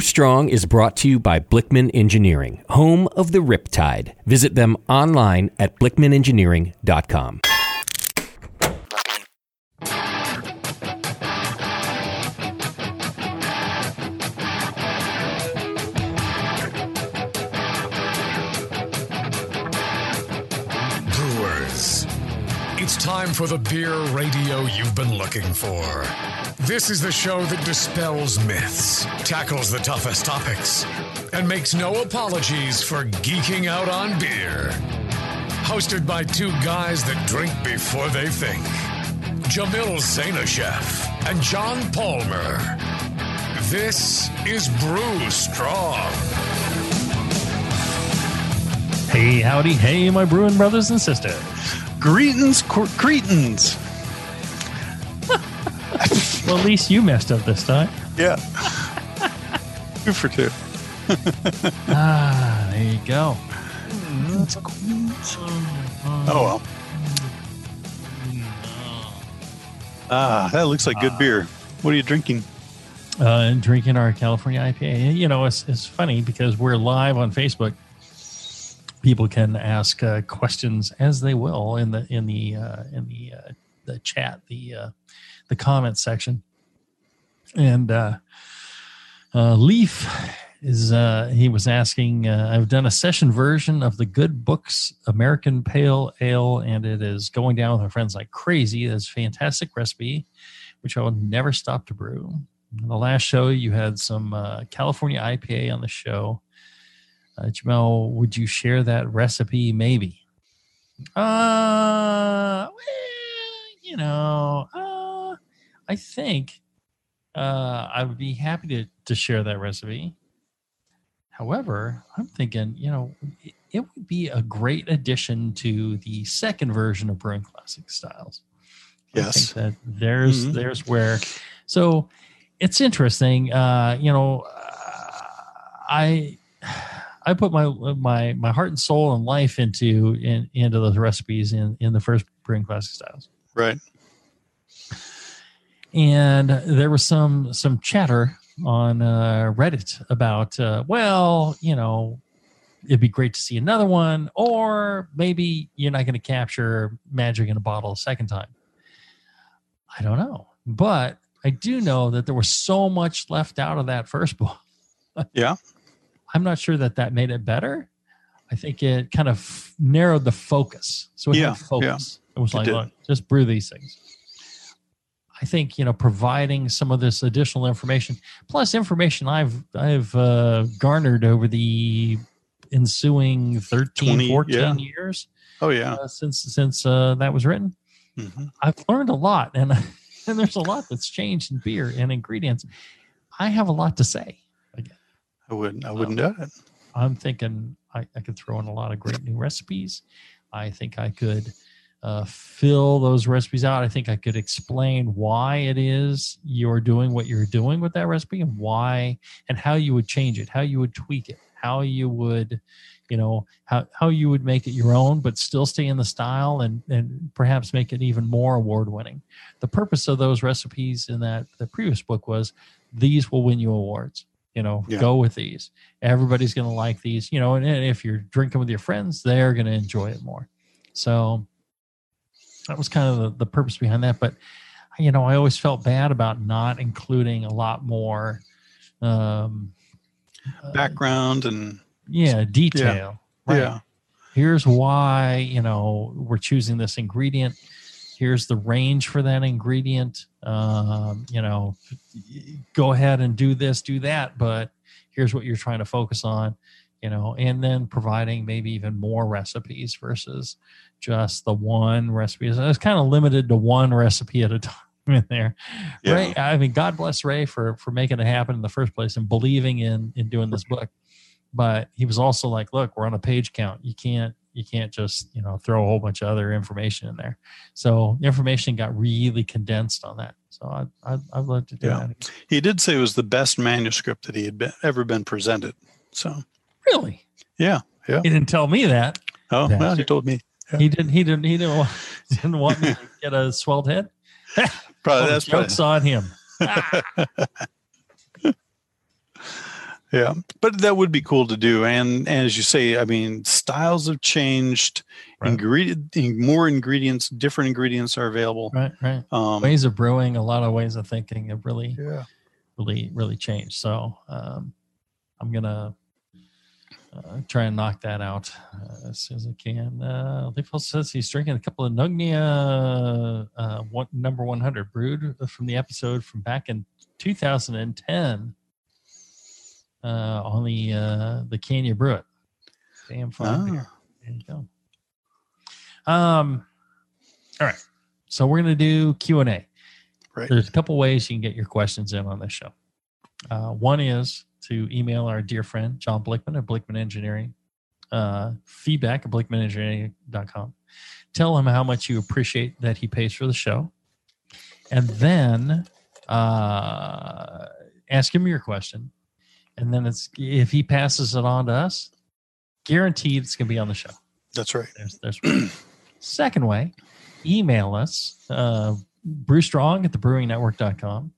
Strong is brought to you by Blickman Engineering, home of the Riptide. Visit them online at blickmanengineering.com. Brewers. It's time for the beer radio you've been looking for. This is the show that dispels myths, tackles the toughest topics, and makes no apologies for geeking out on beer. Hosted by two guys that drink before they think Jamil Zainasheff and John Palmer. This is Brew Strong. Hey, howdy, hey, my brewing brothers and sisters. Greetings, cor- Cretans. Well, at least you messed up this time. Yeah. two for two. Ah, there you go. Oh, well. Ah, that looks like good beer. What are you drinking? Uh, drinking our California IPA. You know, it's, it's funny because we're live on Facebook. People can ask uh, questions as they will in the in the uh, in the uh, the chat, the uh, the comment section. And uh, uh, Leaf is uh, he was asking. Uh, I've done a session version of the Good Books American Pale Ale, and it is going down with my friends like crazy. It's fantastic recipe, which I will never stop to brew. In the last show, you had some uh, California IPA on the show. Uh, Jamil, would you share that recipe? Maybe. Uh, well, you know, uh, I think uh, I would be happy to, to share that recipe. However, I'm thinking, you know, it, it would be a great addition to the second version of Brewing Classic Styles. I Yes. think that there's Mhm. there's where so it's interesting. Uh, you know, uh, I I put my my my heart and soul and life into in, into those recipes in in the first Brewing Classic Styles Right. And there was some some chatter on uh, Reddit about uh, well, you know, it'd be great to see another one, or maybe you're not going to capture magic in a bottle a second time. I don't know, but I do know that there was so much left out of that first book. Yeah. I'm not sure that that made it better. I think it kind of narrowed the focus. So it Yeah, focus. It was It like, did. look, just brew these things. I think you know providing some of this additional information, plus information I've I've uh, garnered over the ensuing 13, 20, 14 yeah. years Oh, yeah. uh, since since uh, that was written. hmm I've learned a lot, and and there's a lot that's changed in beer and ingredients. I have a lot to say. I wouldn't. I wouldn't do it. I'm thinking I, I could throw in a lot of great new recipes. I think I could uh, fill those recipes out. I think I could explain why it is you're doing what you're doing with that recipe and why and how you would change it, how you would tweak it, how you would, you know, how, how you would make it your own, but still stay in the style and, and perhaps make it even more award winning. The purpose of those recipes in that the previous book was these will win you awards. You know, Yeah. go with these everybody's going to like these you know and, and if you're drinking with your friends they're going to enjoy it more so that was kind of the, the purpose behind that but you know i always felt bad about not including a lot more um uh, Background and yeah detail. Right. Yeah. here's why you know we're choosing this ingredient. Here's the range for that ingredient. Um, you know go ahead and do this do that but here's what you're trying to focus on you know and then providing maybe even more recipes versus just the one recipe. So it's kind of limited to one recipe at a time in there. Yeah. ray i mean god bless ray for for making it happen in the first place and believing in in doing this book. But he was also like look we're on a page count. You can't you can't just you know throw a whole bunch of other information in there. So information got really condensed on that. So i i'd, I'd love to do Yeah. that. He did say it was the best manuscript that he had been, ever been presented. So, really yeah. Yeah. he didn't tell me that Oh, That's well, he told me. Yeah. he didn't he didn't he didn't want, didn't want me to get a swelled head Probably that's jokes probably, on him Ah, Yeah, but that would be cool to do. And, and as you say, I mean, styles have changed. Right. Ingredient, more ingredients, different ingredients are available. Right, right. Um, Ways of brewing, a lot of ways of thinking have really, yeah. really, really changed. So um, I'm gonna uh, try and knock that out uh, as soon as I can. Uh, Leopold says he's drinking a couple of Nugnia uh, one, number 100 brewed from the episode from back in 2010 uh, on the uh, the Can You Brew It. Damn fine beer. There you go. Um, all right. So we're gonna do Q and A. Right. There's a couple ways you can get your questions in on this show. Uh, one is to email our dear friend John Blickman at Blickman Engineering, uh, feedback at blickmanengineering.com. Tell him how much you appreciate that he pays for the show, and then uh, ask him your question. And then it's if he passes it on to us, guaranteed it's going to be on the show. That's right. There's, there's. Second way, email us, uh, brewstrong at thebrewingnetwork.com.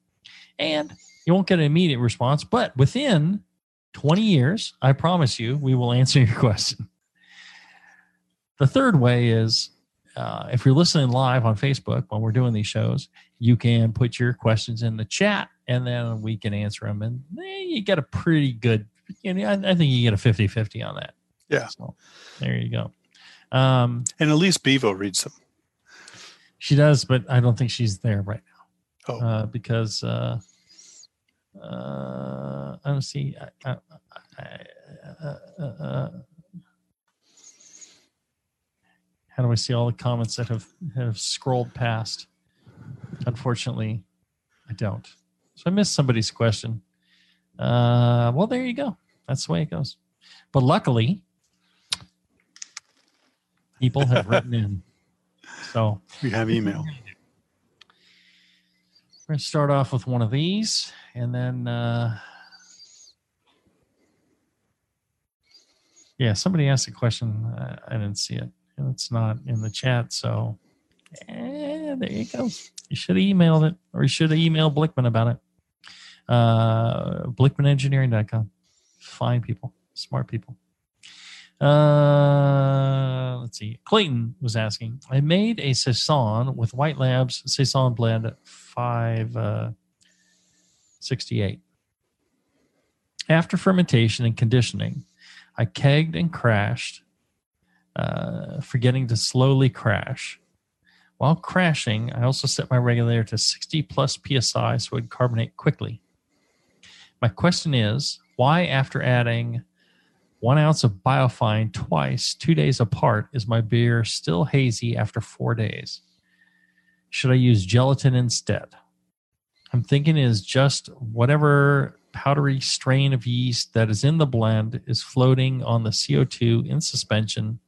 And you won't get an immediate response, but within 20 years, I promise you, we will answer your question. The third way is uh, if you're listening live on Facebook when we're doing these shows, you can put your questions in the chat and then we can answer them. And eh, you get a pretty good, you know, I, I think you get a 50 50 on that. Yeah. So there you go. Um, And at least Bevo reads them. she does, but I don't think she's there right now Oh, uh, because uh, uh, I don't see. I, uh, uh, uh, how do I see all the comments that have have scrolled past? Unfortunately, I don't. So I missed somebody's question. Uh, well, there you go. That's the way it goes. But luckily, people have written in. So we have email. We're going to start off with one of these and then uh yeah somebody asked a question uh, i didn't see it it's not in the chat so eh, there you go. You should have emailed it or you should have emailed blickman about it. Uh blickmanengineering.com fine people smart people. Uh let's see. Clayton was asking i made a saison with white labs saison blend 5 uh 68 after fermentation and conditioning i kegged and crashed uh, forgetting to slowly crash. While crashing i also set my regulator to 60 plus psi so it would carbonate quickly. My question is why after adding one ounce of biofine twice, two days apart, is my beer still hazy after four days? Should I use gelatin instead? I'm thinking is just whatever powdery strain of yeast that is in the blend is floating on the CO2 in suspension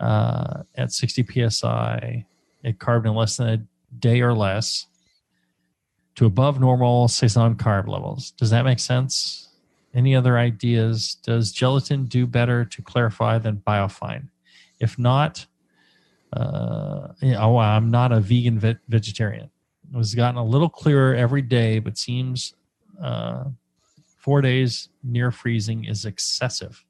uh, at 60 psi at in less than a day or less to above normal saison carb levels. Does that make sense? Any other ideas? Does gelatin do better to clarify than biofine? If not, uh, yeah, oh, I'm not a vegan ve- vegetarian. It was gotten a little clearer every day, but seems uh, four days near freezing is excessive.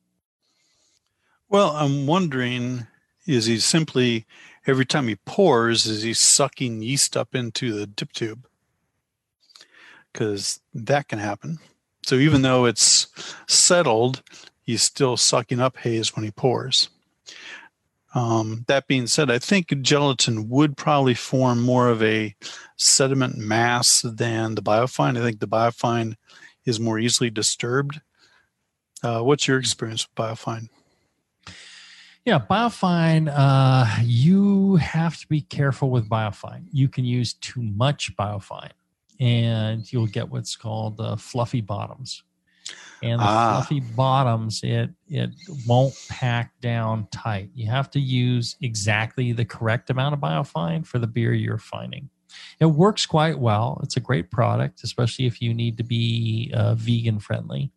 Well, I'm wondering is he simply, every time he pours, is he sucking yeast up into the dip tube? Because that can happen. So even though it's settled, he's still sucking up haze when he pours. Um, that being said, I think gelatin would probably form more of a sediment mass than the biofine. I think the biofine is more easily disturbed. Uh, what's your experience with biofine? Yeah, biofine. Uh, you have to be careful with biofine. You can use too much biofine, and you'll get what's called uh, fluffy bottoms. And the Ah. fluffy bottoms, it it won't pack down tight. You have to use exactly the correct amount of biofine for the beer you're finding. It works quite well. It's a great product, especially if you need to be uh, vegan friendly.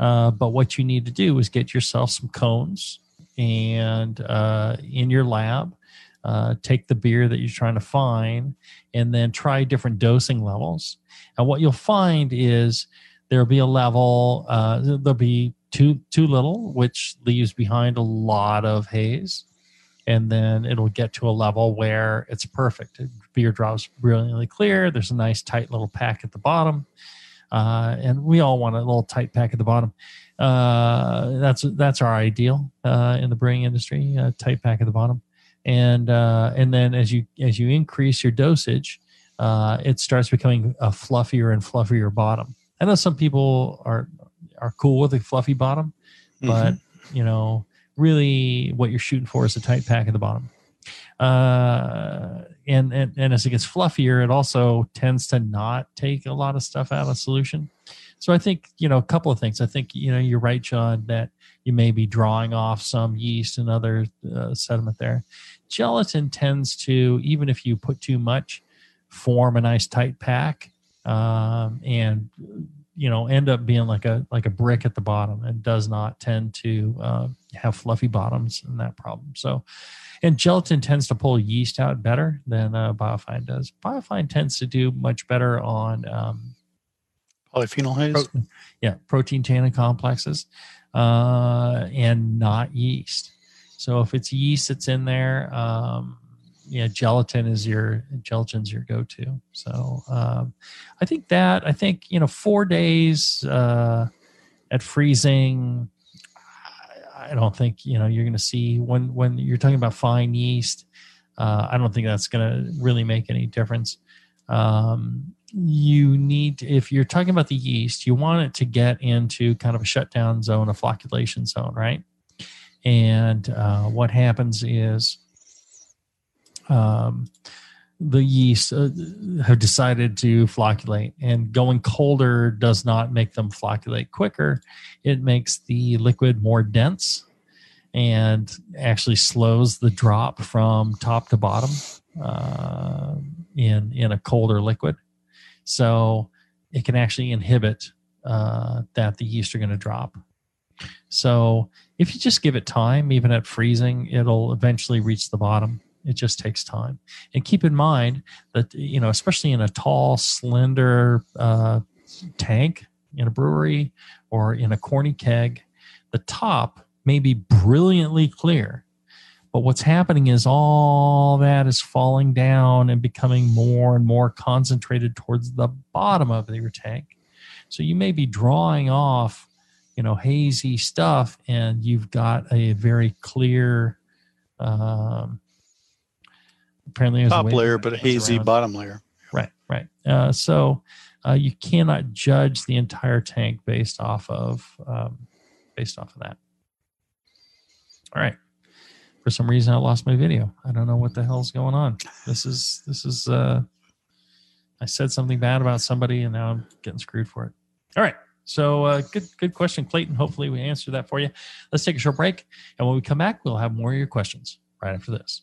Uh, but what you need to do is get yourself some cones and uh, in your lab, uh, take the beer that you're trying to find and then try different dosing levels. And what you'll find is there'll be a level. Uh, there'll be too too little, which leaves behind a lot of haze, and then it'll get to a level where it's perfect. Beer drops brilliantly clear. There's a nice tight little pack at the bottom, uh, and we all want a little tight pack at the bottom. Uh, that's that's our ideal uh, in the brewing industry. tight pack at the bottom, and uh, and then as you as you increase your dosage, uh, it starts becoming a fluffier and fluffier bottom. I know some people are are cool with a fluffy bottom, but mm-hmm. you know, really, what you're shooting for is a tight pack at the bottom. Uh, and, and and as it gets fluffier, it also tends to not take a lot of stuff out of solution. So I think you know a couple of things. I think you know you're right, John, that you may be drawing off some yeast and other uh, sediment there. Gelatin tends to, even if you put too much, form a nice tight pack um, and you know end up being like a like a brick at the bottom. And does not tend to uh, have fluffy bottoms and that problem. So and gelatin tends to pull yeast out better than uh, biofine does. Biofine tends to do much better on um, polyphenol haze? yeah protein tannin complexes uh, and not yeast. So if it's yeast that's in there um, yeah, gelatin is your gelatin's your go-to. So um, I think that I think you know four days uh, at freezing. I don't think you know you're going to see when when you're talking about fine yeast. Uh, I don't think that's going to really make any difference. Um, you need if you're talking about the yeast, you want it to get into kind of a shutdown zone, a flocculation zone, right? And uh, what happens is um, the yeast uh, have decided to flocculate. And going colder does not make them flocculate quicker. It makes the liquid more dense and actually slows the drop from top to bottom uh, in in a colder liquid. So it can actually inhibit uh, that the yeast are going to drop. So if you just give it time even at freezing it'll eventually reach the bottom it just takes time. And keep in mind that, you know, especially in a tall, slender uh, tank in a brewery or in a corny keg, the top may be brilliantly clear. But what's happening is all that is falling down and becoming more and more concentrated towards the bottom of your tank. So you may be drawing off, you know, hazy stuff, and you've got a very clear um, apparently top layer, but a hazy around. bottom layer. Right, right. Uh, so uh, you cannot judge the entire tank based off of um, based off of that. All right. For some reason, I lost my video. I don't know what the hell's going on. This is this is. Uh, I said something bad about somebody, and now I'm getting screwed for it. All right. So uh, good, good question, Clayton. Hopefully, we answered that for you. Let's take a short break, and when we come back, we'll have more of your questions right after this.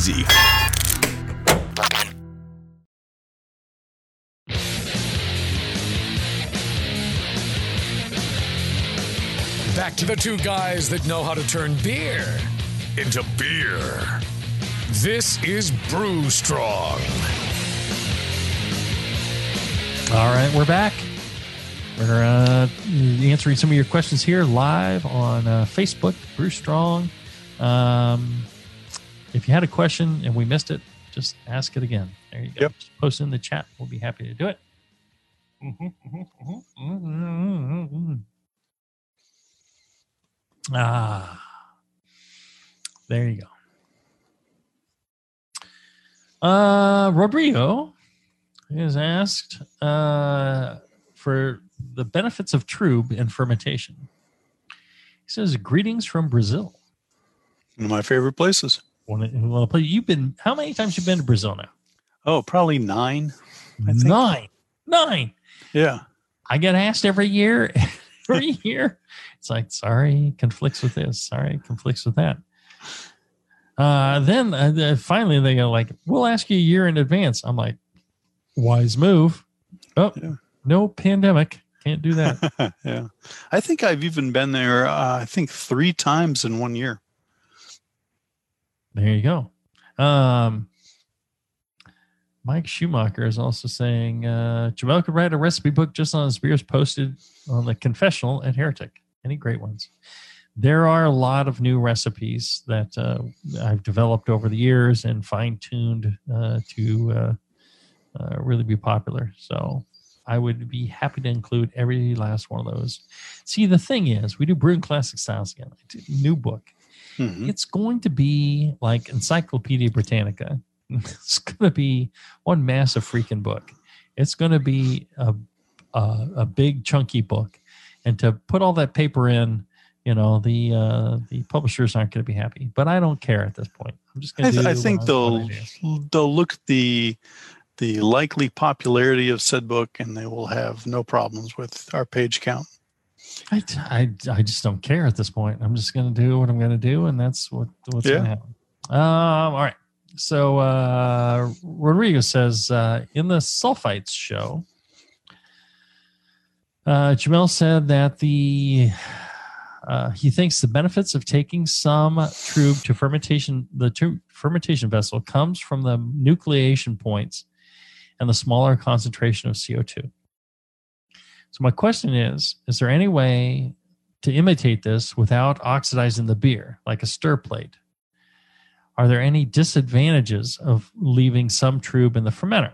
easy. Back to the two guys that know how to turn beer into beer. This is Brew Strong. All right, we're back. We're uh, answering some of your questions here live on uh, Facebook, Brew Strong. Um, if you had a question and we missed it, just ask it again. There you go. Yep. Just post in the chat. We'll be happy to do it. Ah, there you go. Uh, Rodrigo is asked uh, for the benefits of trub in fermentation. He says, "Greetings from Brazil." One of my favorite places. One, well, you've been how many times you've been to Brazil now? Oh, probably nine. I think. Nine, nine. Yeah. I get asked every year, every year. It's like, sorry, conflicts with this. Sorry, conflicts with that. Uh, then uh, finally they go like, we'll ask you a year in advance. I'm like, wise move. Oh, Yeah. no pandemic. Can't do that. yeah. I think I've even been there, uh, I think three times in one year. There you go. Um, Mike Schumacher is also saying uh, Jamil could write a recipe book just on his beers posted on the confessional at Heretic. Any great ones? There are a lot of new recipes that uh, I've developed over the years and fine tuned uh, to uh, uh, really be popular. So I would be happy to include every last one of those. See, the thing is, we do brewing classic styles again. New book Mhm. it's going to be like Encyclopedia Britannica. It's going to be one massive freaking book. It's going to be a, a a big chunky book, and to put all that paper in, you know, the uh, the publishers aren't going to be happy. But I don't care at this point. I'm just going to. th- I think they'll they'll look at the the likely popularity of said book and they will have no problems with our page count. I, I, I just don't care at this point. I'm just going to do what I'm going to do, and that's what what's Yeah. going to happen. Um, all right. So uh, Rodrigo says uh, in the sulfites show, uh, Jamil said that the uh, he thinks the benefits of taking some trub to fermentation the fermentation vessel comes from the nucleation points and the smaller concentration of CO2. So my question is: Is there any way to imitate this without oxidizing the beer, like a stir plate? Are there any disadvantages of leaving some trub in the fermenter?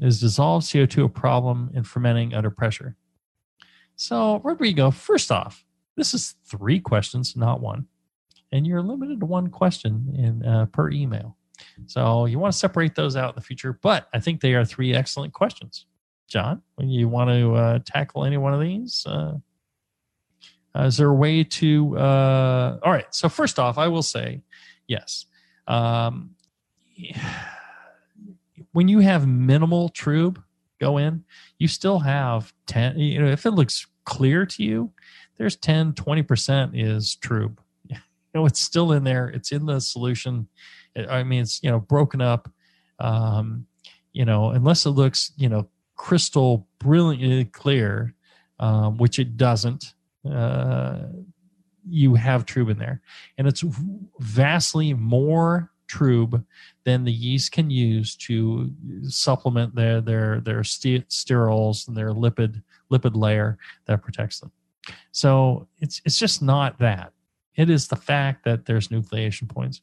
Is dissolved CO2 a problem in fermenting under pressure? So, Rodrigo, first off, this is three questions, not one, and you're limited to one question in uh, per email. So you want to separate those out in the future, but I think they are three excellent questions. John, when you want to uh, tackle any one of these, uh, uh, is there a way to? Uh, all right. So first off, I will say yes. Um, when you have minimal trub go in, you still have ten. You know, if it looks clear to you, there's 10, 20 percent is trub. You know, it's still in there. It's in the solution. I mean, it's you know broken up. Um, you know, unless it looks you know crystal brilliantly clear, um, which it doesn't. Uh, you have trub in there, and it's vastly more trub than the yeast can use to supplement their their their sterols and their lipid lipid layer that protects them. So it's it's just not that. It is the fact that there's nucleation points.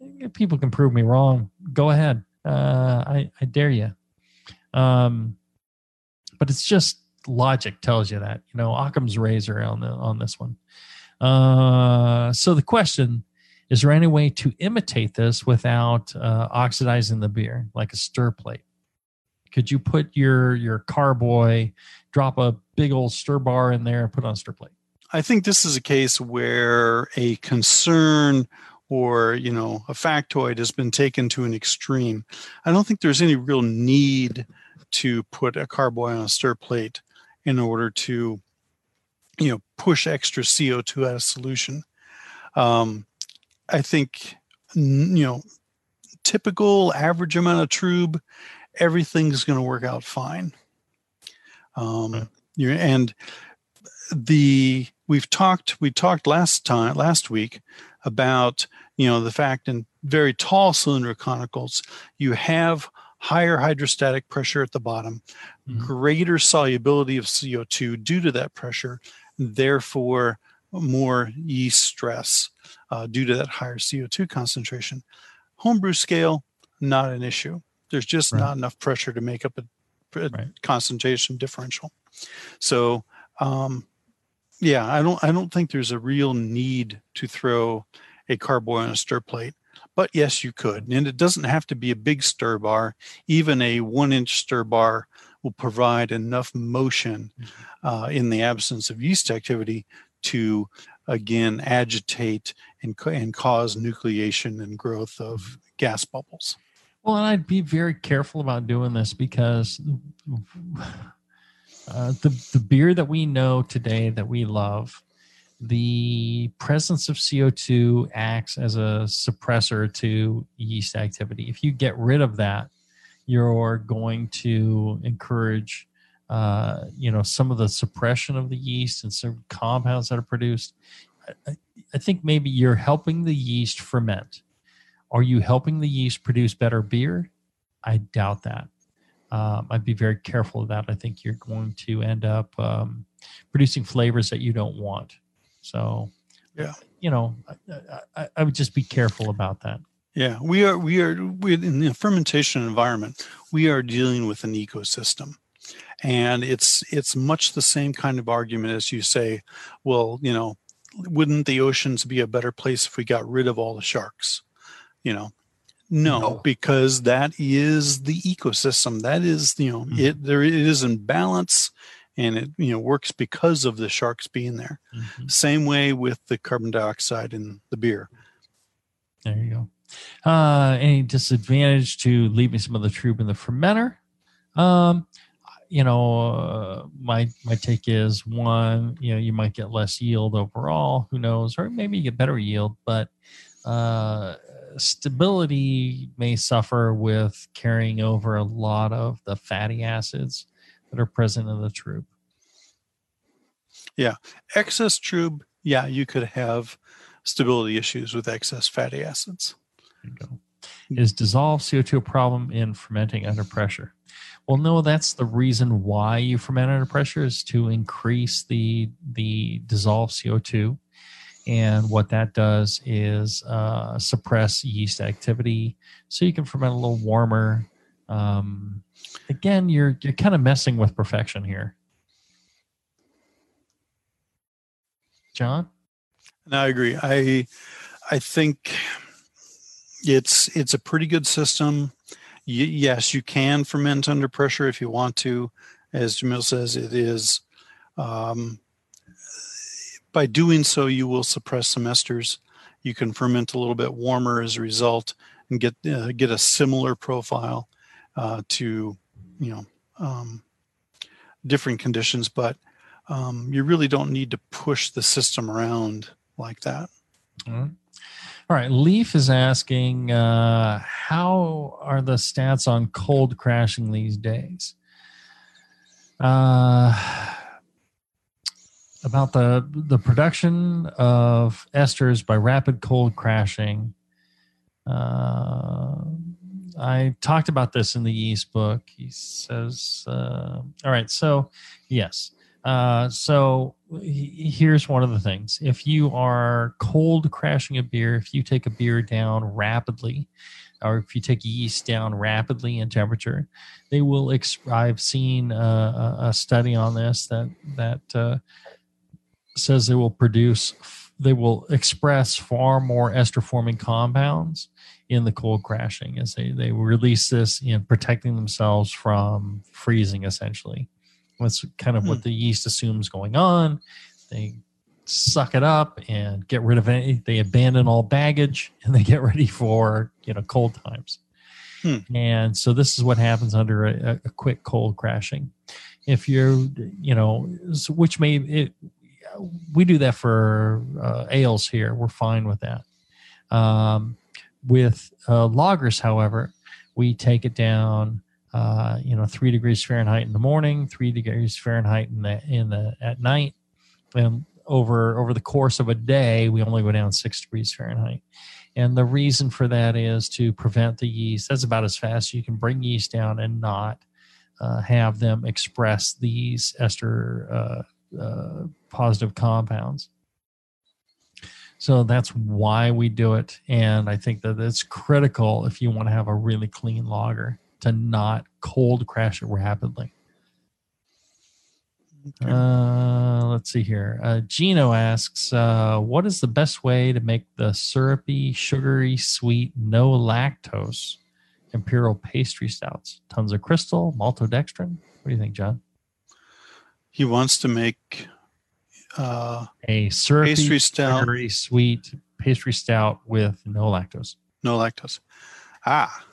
If people can prove me wrong. Go ahead. Uh, I I dare you. Um, but it's just logic tells you that. You know, Occam's razor on the on this one. Uh, so the question is: There any way to imitate this without uh, oxidizing the beer, like a stir plate? Could you put your your carboy, drop a big old stir bar in there, and put on a stir plate? I think this is a case where a concern or you know a factoid has been taken to an extreme. I don't think there's any real need to put a carboy on a stir plate in order to you know push extra CO2 out of solution. Um, I think you know typical average amount of trub, everything's going to work out fine. Um, and the we've talked we talked last time last week about you know the fact in very tall cylinder conicals you have higher hydrostatic pressure at the bottom Mhm. greater solubility of co2 due to that pressure therefore more yeast stress uh, due to that higher co2 concentration homebrew scale not an issue there's just Right. not enough pressure to make up a right. concentration differential. So, um, yeah, I don't I don't think there's a real need to throw a carboy on a stir plate. But yes, you could. And it doesn't have to be a big stir bar. Even a one inch stir bar will provide enough motion mm-hmm. uh, in the absence of yeast activity to again agitate and, and cause nucleation and growth of mm-hmm. gas bubbles. Well, and I'd be very careful about doing this because uh, the the beer that we know today that we love the presence of CO2 acts as a suppressor to yeast activity. If you get rid of that, you're going to encourage, uh, you know, some of the suppression of the yeast and some compounds that are produced. I, I think maybe you're helping the yeast ferment. Are you helping the yeast produce better beer? I doubt that. Um, I'd be very careful of that. I think you're going to end up um, producing flavors that you don't want. So, yeah, you know, I, I, I would just be careful about that. Yeah, we are we are we in the fermentation environment. We are dealing with an ecosystem, and it's it's much the same kind of argument as you say. Well, you know, wouldn't the oceans be a better place if we got rid of all the sharks? You know, no, no, because that is the ecosystem. That is, you know, mm-hmm. it there it is in balance and it you know works because of the sharks being there. Mm-hmm. Same way with the carbon dioxide in the beer. There you go. Uh, any disadvantage to leaving some of the trub in the fermenter? Um, you know, uh, my my take is one, you know, you might get less yield overall. Who knows? Or maybe you get better yield, but uh, stability may suffer with carrying over a lot of the fatty acids that are present in the trub. Yeah, excess trub. Yeah, you could have stability issues with excess fatty acids. Is dissolved CO2 a problem in fermenting under pressure? Well, no, that's the reason why you ferment under pressure is to increase the the dissolved CO2. And what that does is uh, suppress yeast activity, so you can ferment a little warmer. Um, again, you're you're kind of messing with perfection here. John? No, I agree. I I think it's it's a pretty good system. Y- yes, you can ferment under pressure if you want to. As Jamil says, it is um, by doing so you will suppress some esters. You can ferment a little bit warmer as a result and get uh, get a similar profile uh, to you know um, different conditions, but um, you really don't need to push the system around like that. Mm-hmm. All right. Leaf is asking, uh, how are the stats on cold crashing these days? Uh, about the the production of esters by rapid cold crashing. Uh, I talked about this in the yeast book. He says, uh, all right, so yes. Uh, so he, here's one of the things. If you are cold crashing a beer, if you take a beer down rapidly, or if you take yeast down rapidly in temperature, they will. Exp- I've seen uh, a study on this that that uh, says they will produce, they will express far more ester forming compounds in the cold crashing as they, they release this in protecting themselves from freezing essentially. That's kind of hmm. what the yeast assumes going on. They suck it up and get rid of it. They abandon all baggage and they get ready for, you know, cold times. Hmm. And so this is what happens under a, a, quick cold crashing. If you're, you know, which may, it, we do that for uh, ales here. We're fine with that. Um, with uh, lagers, however, we take it down, uh, you know, three degrees Fahrenheit in the morning, three degrees Fahrenheit in the in the at night, and over over the course of a day, we only go down six degrees Fahrenheit. And the reason for that is to prevent the yeast. That's about as fast as you can bring yeast down and not uh, have them express these ester uh, uh, positive compounds. So that's why we do it. And I think that it's critical if you want to have a really clean lager to not cold crash it rapidly. Uh, let's see here. Uh, Gino asks, uh, "What is the best way to make the syrupy, sugary, sweet, no lactose imperial pastry stouts? Tons of crystal, maltodextrin. What do you think, John? He wants to make uh, A syrupy, Pastry stout. sugary, sweet pastry stout with no lactose. no lactose. Ah.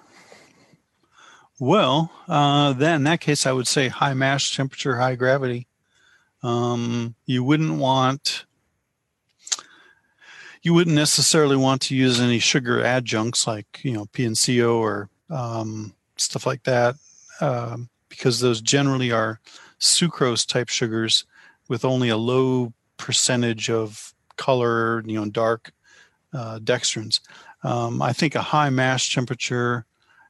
Well, uh, then in that case, I would say high mash temperature, high gravity. Um, you wouldn't want, you wouldn't necessarily want to use any sugar adjuncts like you know PNCO or um, stuff like that, um, because those generally are sucrose type sugars with only a low percentage of color, you know, dark uh, dextrins. Um, I think a high mash temperature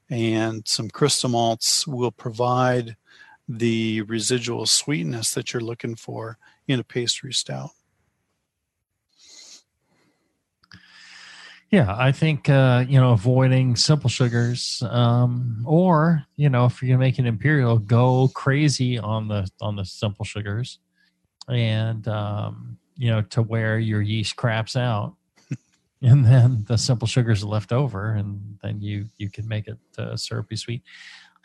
and some crystal malts will provide the residual sweetness that you're looking for in a pastry stout. Yeah, I think uh, you know avoiding simple sugars, um, or you know if you're gonna make an imperial, go crazy on the on the simple sugars, and um, you know to where your yeast craps out, and then the simple sugars are left over, and then you you can make it uh, syrupy sweet.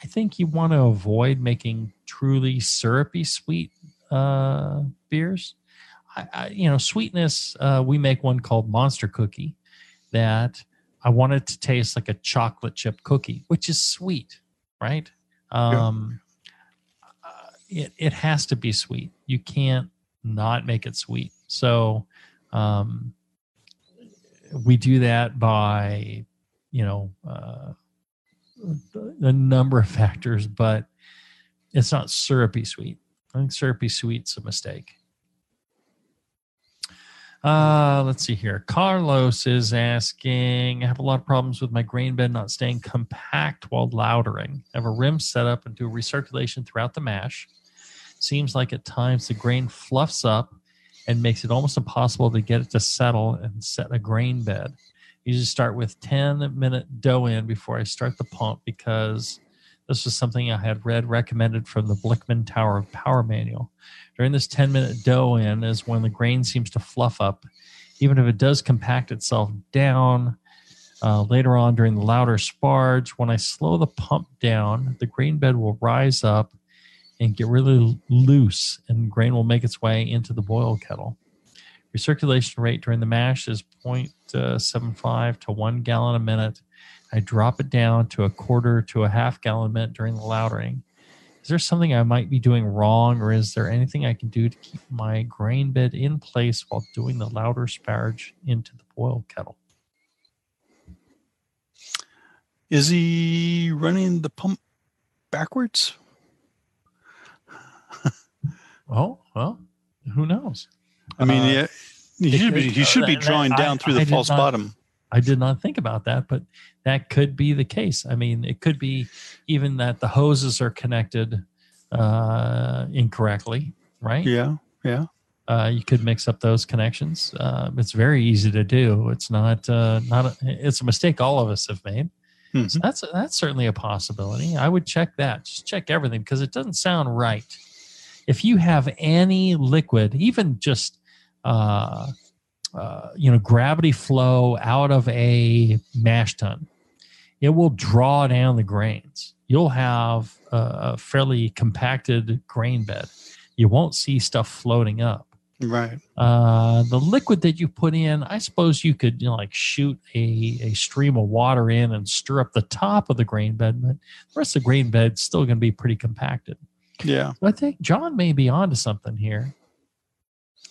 I think you want to avoid making truly syrupy sweet uh, beers. I, I, you know, sweetness. Uh, we make one called Monster Cookie that I want it to taste like a chocolate chip cookie, which is sweet, right? Um, uh, it it has to be sweet. You can't not make it sweet. So, um, we do that by, you know, uh, a number of factors, but it's not syrupy sweet. I think syrupy sweet's a mistake. Uh, let's see here. Carlos is asking, I have a lot of problems with my grain bed not staying compact while lautering. I have a rim set up and do recirculation throughout the mash. Seems like at times the grain fluffs up and makes it almost impossible to get it to settle and set a grain bed. I usually start with 10 minute dough in before I start the pump because this was something I had read recommended from the Blickman Tower of Power manual. During this 10 minute dough in is when the grain seems to fluff up, even if it does compact itself down. Uh, later on during the lauter sparge, when I slow the pump down, the grain bed will rise up and get really loose, and grain will make its way into the boil kettle. Recirculation rate during the mash is uh, 0.75 to 1 gallon a minute. I drop it down to a quarter to a half gallon a minute during the lautering. Is there something I might be doing wrong, or is there anything I can do to keep my grain bed in place while doing the lauter sparge into the boil kettle? Is he running the pump backwards? Oh, well, who knows? I mean, Uh, yeah, he should be could- he should be uh, drawing I- down through the false not- bottom. I did not think about that, but that could be the case. I mean, it could be even that the hoses are connected uh, incorrectly, right? Yeah, yeah. Uh, you could mix up those connections. Uh, it's very easy to do. It's not uh, not a, it's a mistake all of us have made. Mhm. So that's that's certainly a possibility. I would check that. Just check everything because it doesn't sound right. If you have any liquid, even just uh, uh, you know gravity flow out of a mash tun, it will draw down the grains. You'll have a, a fairly compacted grain bed. You won't see stuff floating up. Right. Uh, the liquid that you put in, I suppose you could, you know, like shoot a, a stream of water in and stir up the top of the grain bed, but the rest of the grain bed's still going to be pretty compacted. Yeah. So I think John may be onto something here.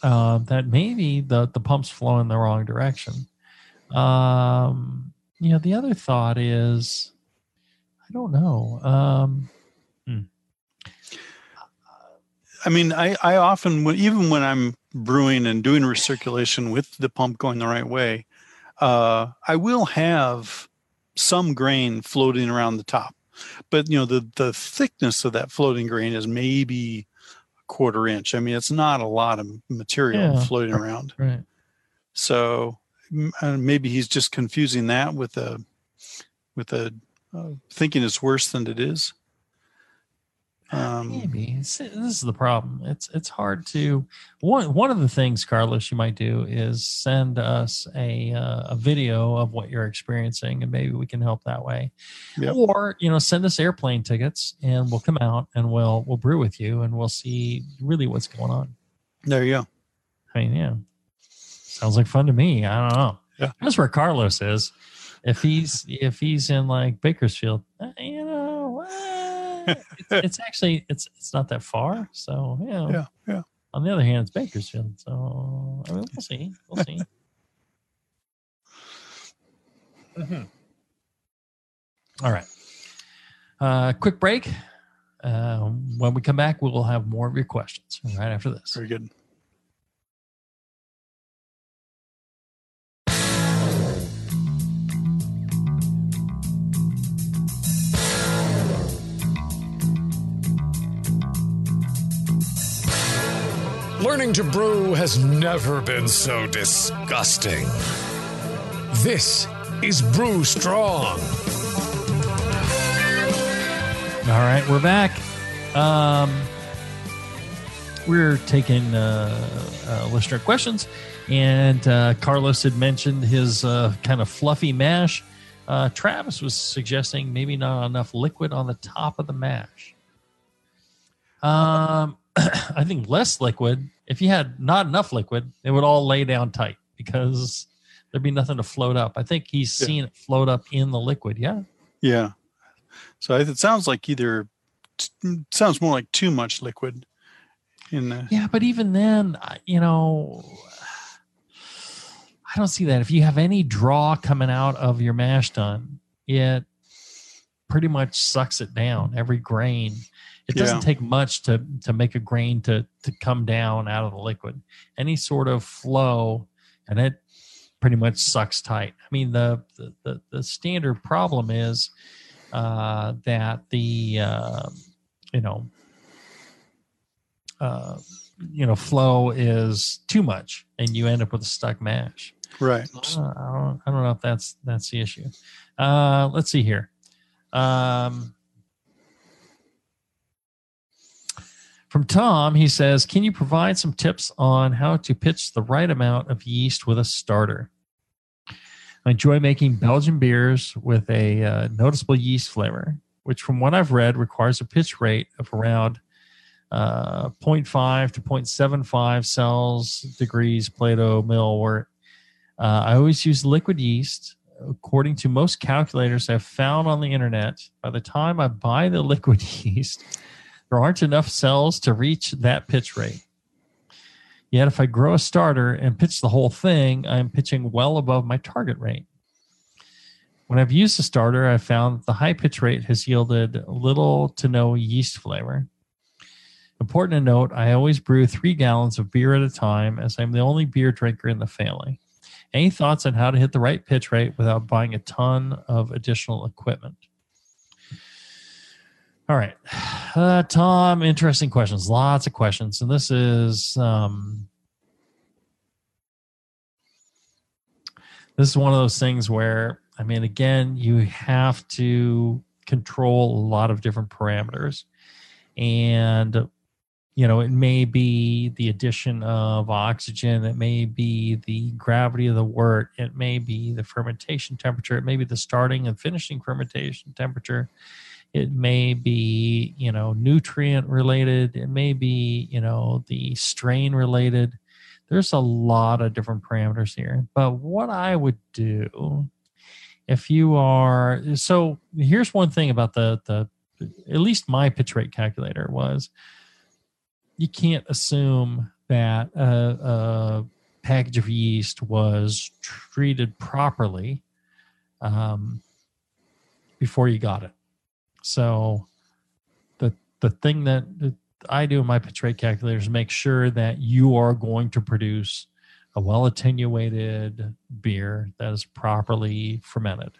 Uh, that maybe the the pump's flow in the wrong direction. Um, you know, the other thought is, I don't know. Um, I mean, I, I often, even when I'm brewing and doing recirculation with the pump going the right way, uh, I will have some grain floating around the top. But, you know, the, the thickness of that floating grain is maybe a quarter inch. I mean, it's not a lot of material Yeah. floating around. right. So uh, maybe he's just confusing that with a, with a, uh, thinking it's worse than it is. Um, Maybe this is the problem. It's it's hard to one one of the things, Carlos, you might do is send us a uh, a video of what you're experiencing, and maybe we can help that way. Yep. Or you know, send us airplane tickets, and we'll come out and we'll we'll brew with you, and we'll see really what's going on. there you go. I mean, yeah, sounds like fun to me. I don't know. Yeah. That's where Carlos is. If he's if he's in like Bakersfield, eh, it's, it's actually it's it's not that far. So yeah. Yeah, yeah. On the other hand, it's Bakersfield, so I mean, we'll see. We'll see. All right. Uh, quick break. Uh, when we come back, we will have more of your questions right after this. Very good. Learning to brew has never been so disgusting. This is Brew Strong. All right, we're back. Um, we're taking uh, uh, listener questions, and uh, Carlos had mentioned his uh, kind of fluffy mash. Uh, Travis was suggesting maybe not enough liquid on the top of the mash. Um, I think less liquid. If you had not enough liquid, it would all lay down tight because there'd be nothing to float up. I think he's Yeah. seen it float up in the liquid. Yeah. Yeah. So it sounds like either it sounds more like too much liquid in the Yeah, but even then, you know, I don't see that. If you have any draw coming out of your mash tun, it pretty much sucks it down every grain. It doesn't Yeah. take much to to make a grain to to come down out of the liquid. Any sort of flow, and it pretty much sucks tight. I mean, the the the, the standard problem is uh, that the uh, you know uh, you know flow is too much and you end up with a stuck mash right. uh, I, don't, I don't know if that's that's the issue uh, let's see here um, from tom he says can you provide some tips on how to pitch the right amount of yeast with a starter i enjoy making belgian beers with a uh, noticeable yeast flavor which from what i've read requires a pitch rate of around uh, 0.5 to 0.75 cells degrees Plato mill wort. Uh, I always use liquid yeast. According to most calculators I've found on the internet, by the time I buy the liquid yeast, there aren't enough cells to reach that pitch rate. Yet, if I grow a starter and pitch the whole thing, I'm pitching well above my target rate. When I've used the starter, I've found that the high pitch rate has yielded little to no yeast flavor. Important to note, I always brew three gallons of beer at a time as I'm the only beer drinker in the family. Any thoughts on how to hit the right pitch rate without buying a ton of additional equipment? All right. Uh, Tom, interesting questions. Lots of questions. And this is um, this is one of those things where I mean, again, you have to control a lot of different parameters. And you know, it may be the addition of oxygen, it may be the gravity of the wort, it may be the fermentation temperature, it may be the starting and finishing fermentation temperature, it may be, you know, nutrient related, it may be, you know, the strain related. There's a lot of different parameters here. But what I would do if you are so here's one thing about the the at least my pitch rate calculator was you can't assume that a, a package of yeast was treated properly um, before you got it. So the the thing that, I do in my pitch rate calculator is make sure that you are going to produce a well attenuated beer that is properly fermented.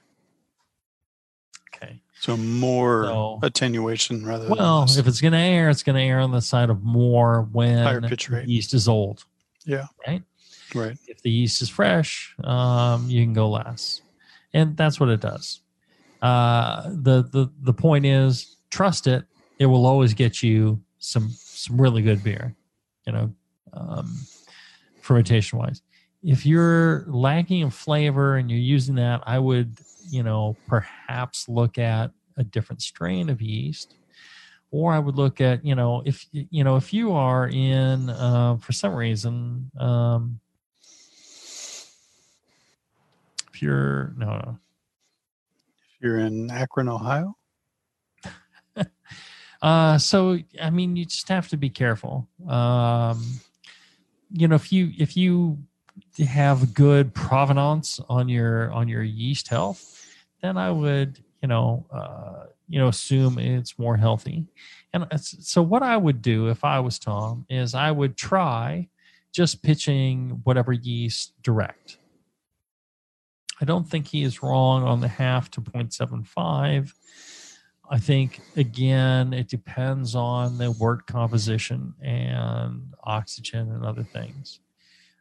So more So- attenuation rather than Well, less. if it's going to air, it's going to air on the side of more when Higher pitch rate. yeast is old. Yeah. Right. right. If the yeast is fresh, um, you can go less, and that's what it does. Uh, the the the point is trust it it will always get you some some really good beer, you know, um, fermentation wise. If you're lacking in flavor and you're using that, I would, you know, perhaps look at a different strain of yeast or I would look at you know if you know if you are in uh, for some reason um, if you're no no if you're in Akron, Ohio. uh, so I mean, you just have to be careful. Um, you know, if you if you have good provenance on your on your yeast health, then I would you know uh, you know assume it's more healthy. And so what i would do if i was tom is i would try just pitching whatever yeast direct. I don't think he is wrong on the half to 0.75 i think again it depends on the wort composition and oxygen and other things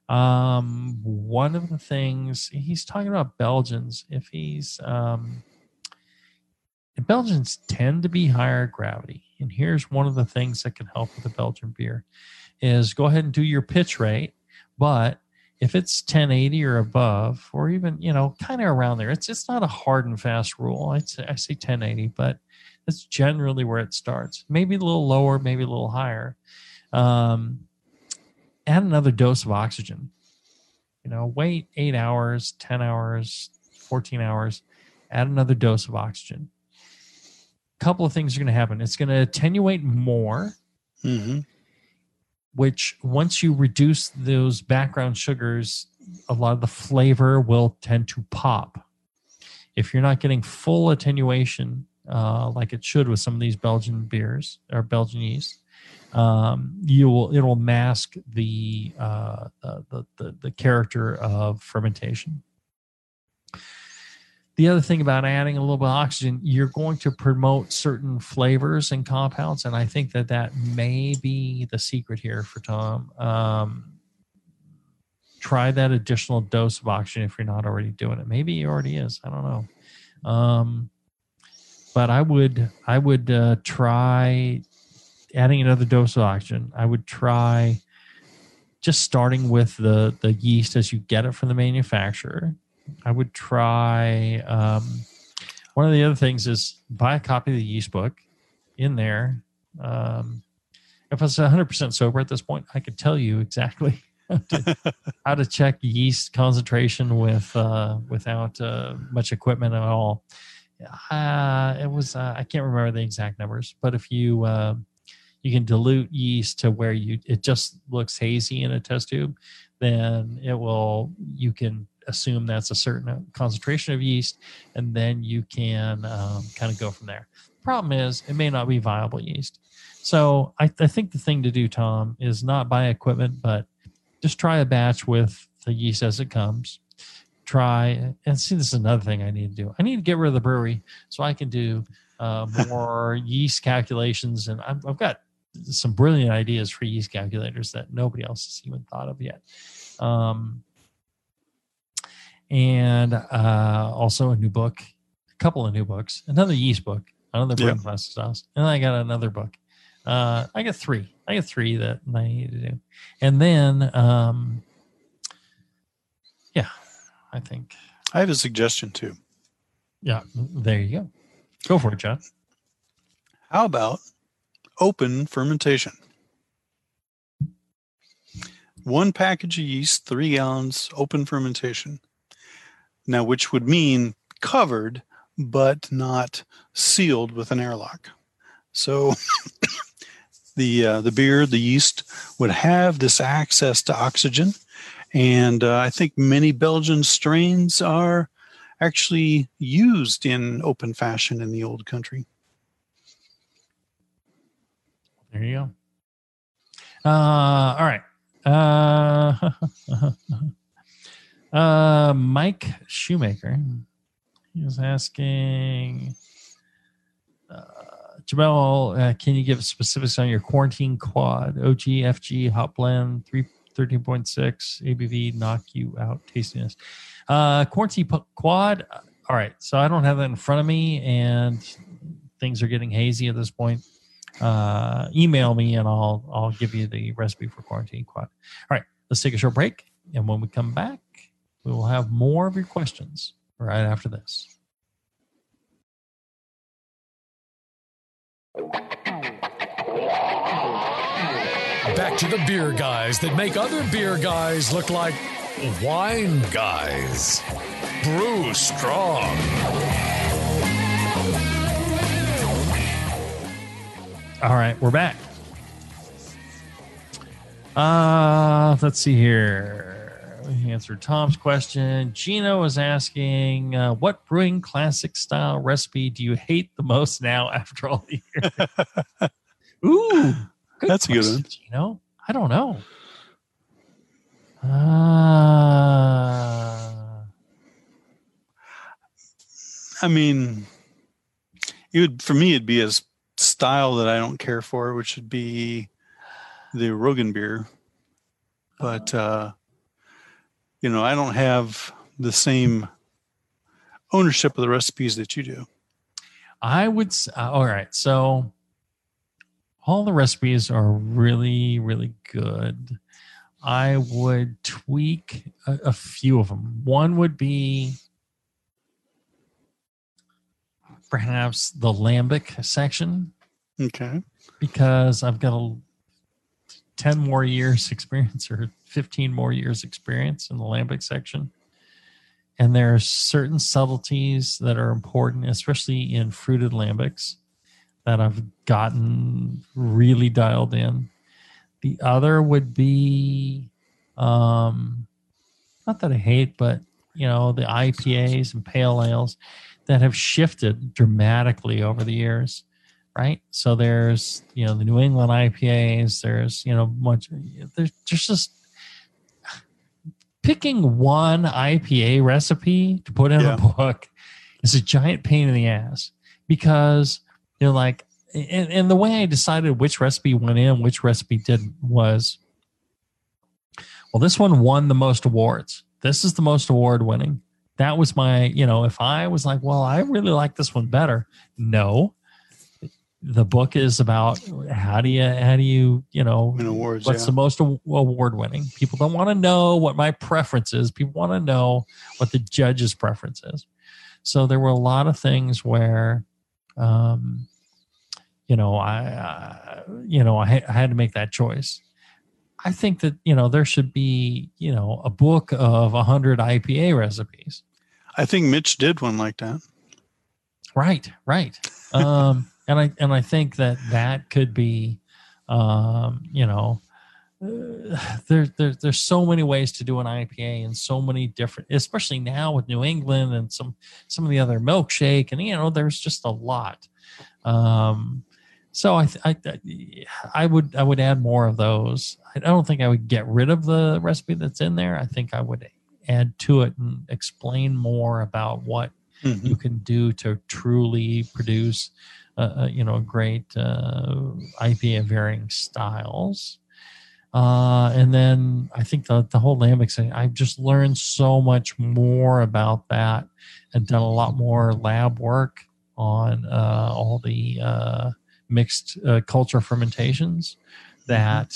um, one of the things he's talking about belgians if he's um, Belgians tend to be higher gravity. And here's one of the things that can help with a Belgian beer is go ahead and do your pitch rate, but if it's 1080 or above, or even you know kind of around there, it's it's not a hard and fast rule. I say I say 1080, but that's generally where it starts. Maybe a little lower, maybe a little higher. Um, add another dose of oxygen. You know, wait eight hours, 10 hours, 14 hours. Add another dose of oxygen A couple of things are going to happen. It's going to attenuate more, Mm-hmm. which once you reduce those background sugars, a lot of the flavor will tend to pop. If you're not getting full attenuation, uh, like it should with some of these Belgian beers or Belgian yeast, um, you will it will mask the, uh, the, the the character of fermentation the other thing about adding a little bit of oxygen, you're going to promote certain flavors and compounds, and I think that that may be the secret here for Tom. Um, try that additional dose of oxygen if you're not already doing it. Maybe he already is. I don't know. Um, but I would I would uh, try adding another dose of oxygen. I would try just starting with the the yeast as you get it from the manufacturer I would try. Um, one of the other things is buy a copy of the yeast book. In there, um, if I was 100% sober at this point, I could tell you exactly how to, how to check yeast concentration with uh, without uh, much equipment at all. Uh, it was uh, I can't remember the exact numbers, but if you uh, you can dilute yeast to where you it just looks hazy in a test tube, then it will you can assume that's a certain concentration of yeast, and then you can um, kind of go from there. The problem is it may not be viable yeast. So I, I think the thing to do, Tom, is not buy equipment, but just try a batch with the yeast as it comes. Try and see. This is another thing I need to do. I need to get rid of the brewery so I can do uh, more yeast calculations, and I've, I've got some brilliant ideas for yeast calculators that nobody else has even thought of yet. Um, and uh, also a new book, a couple of new books, another yeast book, another brewing yeah. sauce, and I got another book. Uh, I got three. I got three that I need to do, and then um, yeah, I think I have a suggestion too. Yeah, there you go. Go for it, John. How about open fermentation? One package of yeast, three gallons, open fermentation now which would mean covered but not sealed with an airlock. So the uh, the beer, the yeast would have this access to oxygen, and uh, I think many Belgian strains are actually used in open fashion in the old country. There you go. Uh, all right. Uh, Uh, Mike Shoemaker. He was asking, uh, Jamil, uh, can you give specifics on your quarantine quad? OG, FG, hot blend, 3, 13.6, ABV, knock you out, tastiness. Uh, quarantine quad. All right. So I don't have that in front of me and things are getting hazy at this point. Uh, email me and I'll I'll give you the recipe for quarantine quad. All right, let's take a short break, and when we come back, we will have more of your questions right after this. Back to the beer guys that make other beer guys look like wine guys. Brew strong. All right, we're back. Uh, let's see here. We answered Tom's question. Gino is asking, uh, "What brewing classic style recipe do you hate the most now after all the years?" Ooh, That's a good question, one. Gino, I don't know. Uh, I mean, it would for me. It'd be a s- style that I don't care for, which would be the Roggenbier. But uh, you know, I don't have the same ownership of the recipes that you do. I would. uh, all right, so all the recipes are really, really good. I would tweak a, a few of them. One would be perhaps the lambic section Okay. because I've got a 10 more years experience or 15 more years experience in the lambic section. And there are certain subtleties that are important, especially in fruited lambics, that I've gotten really dialed in. The other would be, um, not that I hate, but you know, the IPAs and pale ales that have shifted dramatically over the years right? So there's you know the New England IPAs. There's you know much. There's, there's just picking one IPA recipe to put in Yeah. a book is a giant pain in the ass because you know like and, and the way I decided which recipe went in, which recipe didn't was well, this one won the most awards. This is the most award winning. That was my, you know, if I was like, well, I really like this one better. No, the book is about how do you how do you you know Win awards, what's yeah. the most award winning people don't want to know what my preference is people want to know what the judge's preference is so there were a lot of things where um you know i uh, you know I, I had to make that choice i think that you know there should be you know a book of 100 ipa recipes I think Mitch did one like that. Right, right. Um, and I and I think that that could be, um, you know, uh, there, there there's so many ways to do an IPA and so many different, especially now with New England and some some of the other milkshake and you know there's just a lot. Um, so I, I I would I would add more of those. I don't think I would get rid of the recipe that's in there. I think I would add to it and explain more about what Mhm. you can do to truly produce, uh, you know, great uh, IPA of varying styles. Uh, and then I think the, the whole lambic thing, I've just learned so much more about that and done a lot more lab work on uh, all the uh, mixed uh, culture fermentations that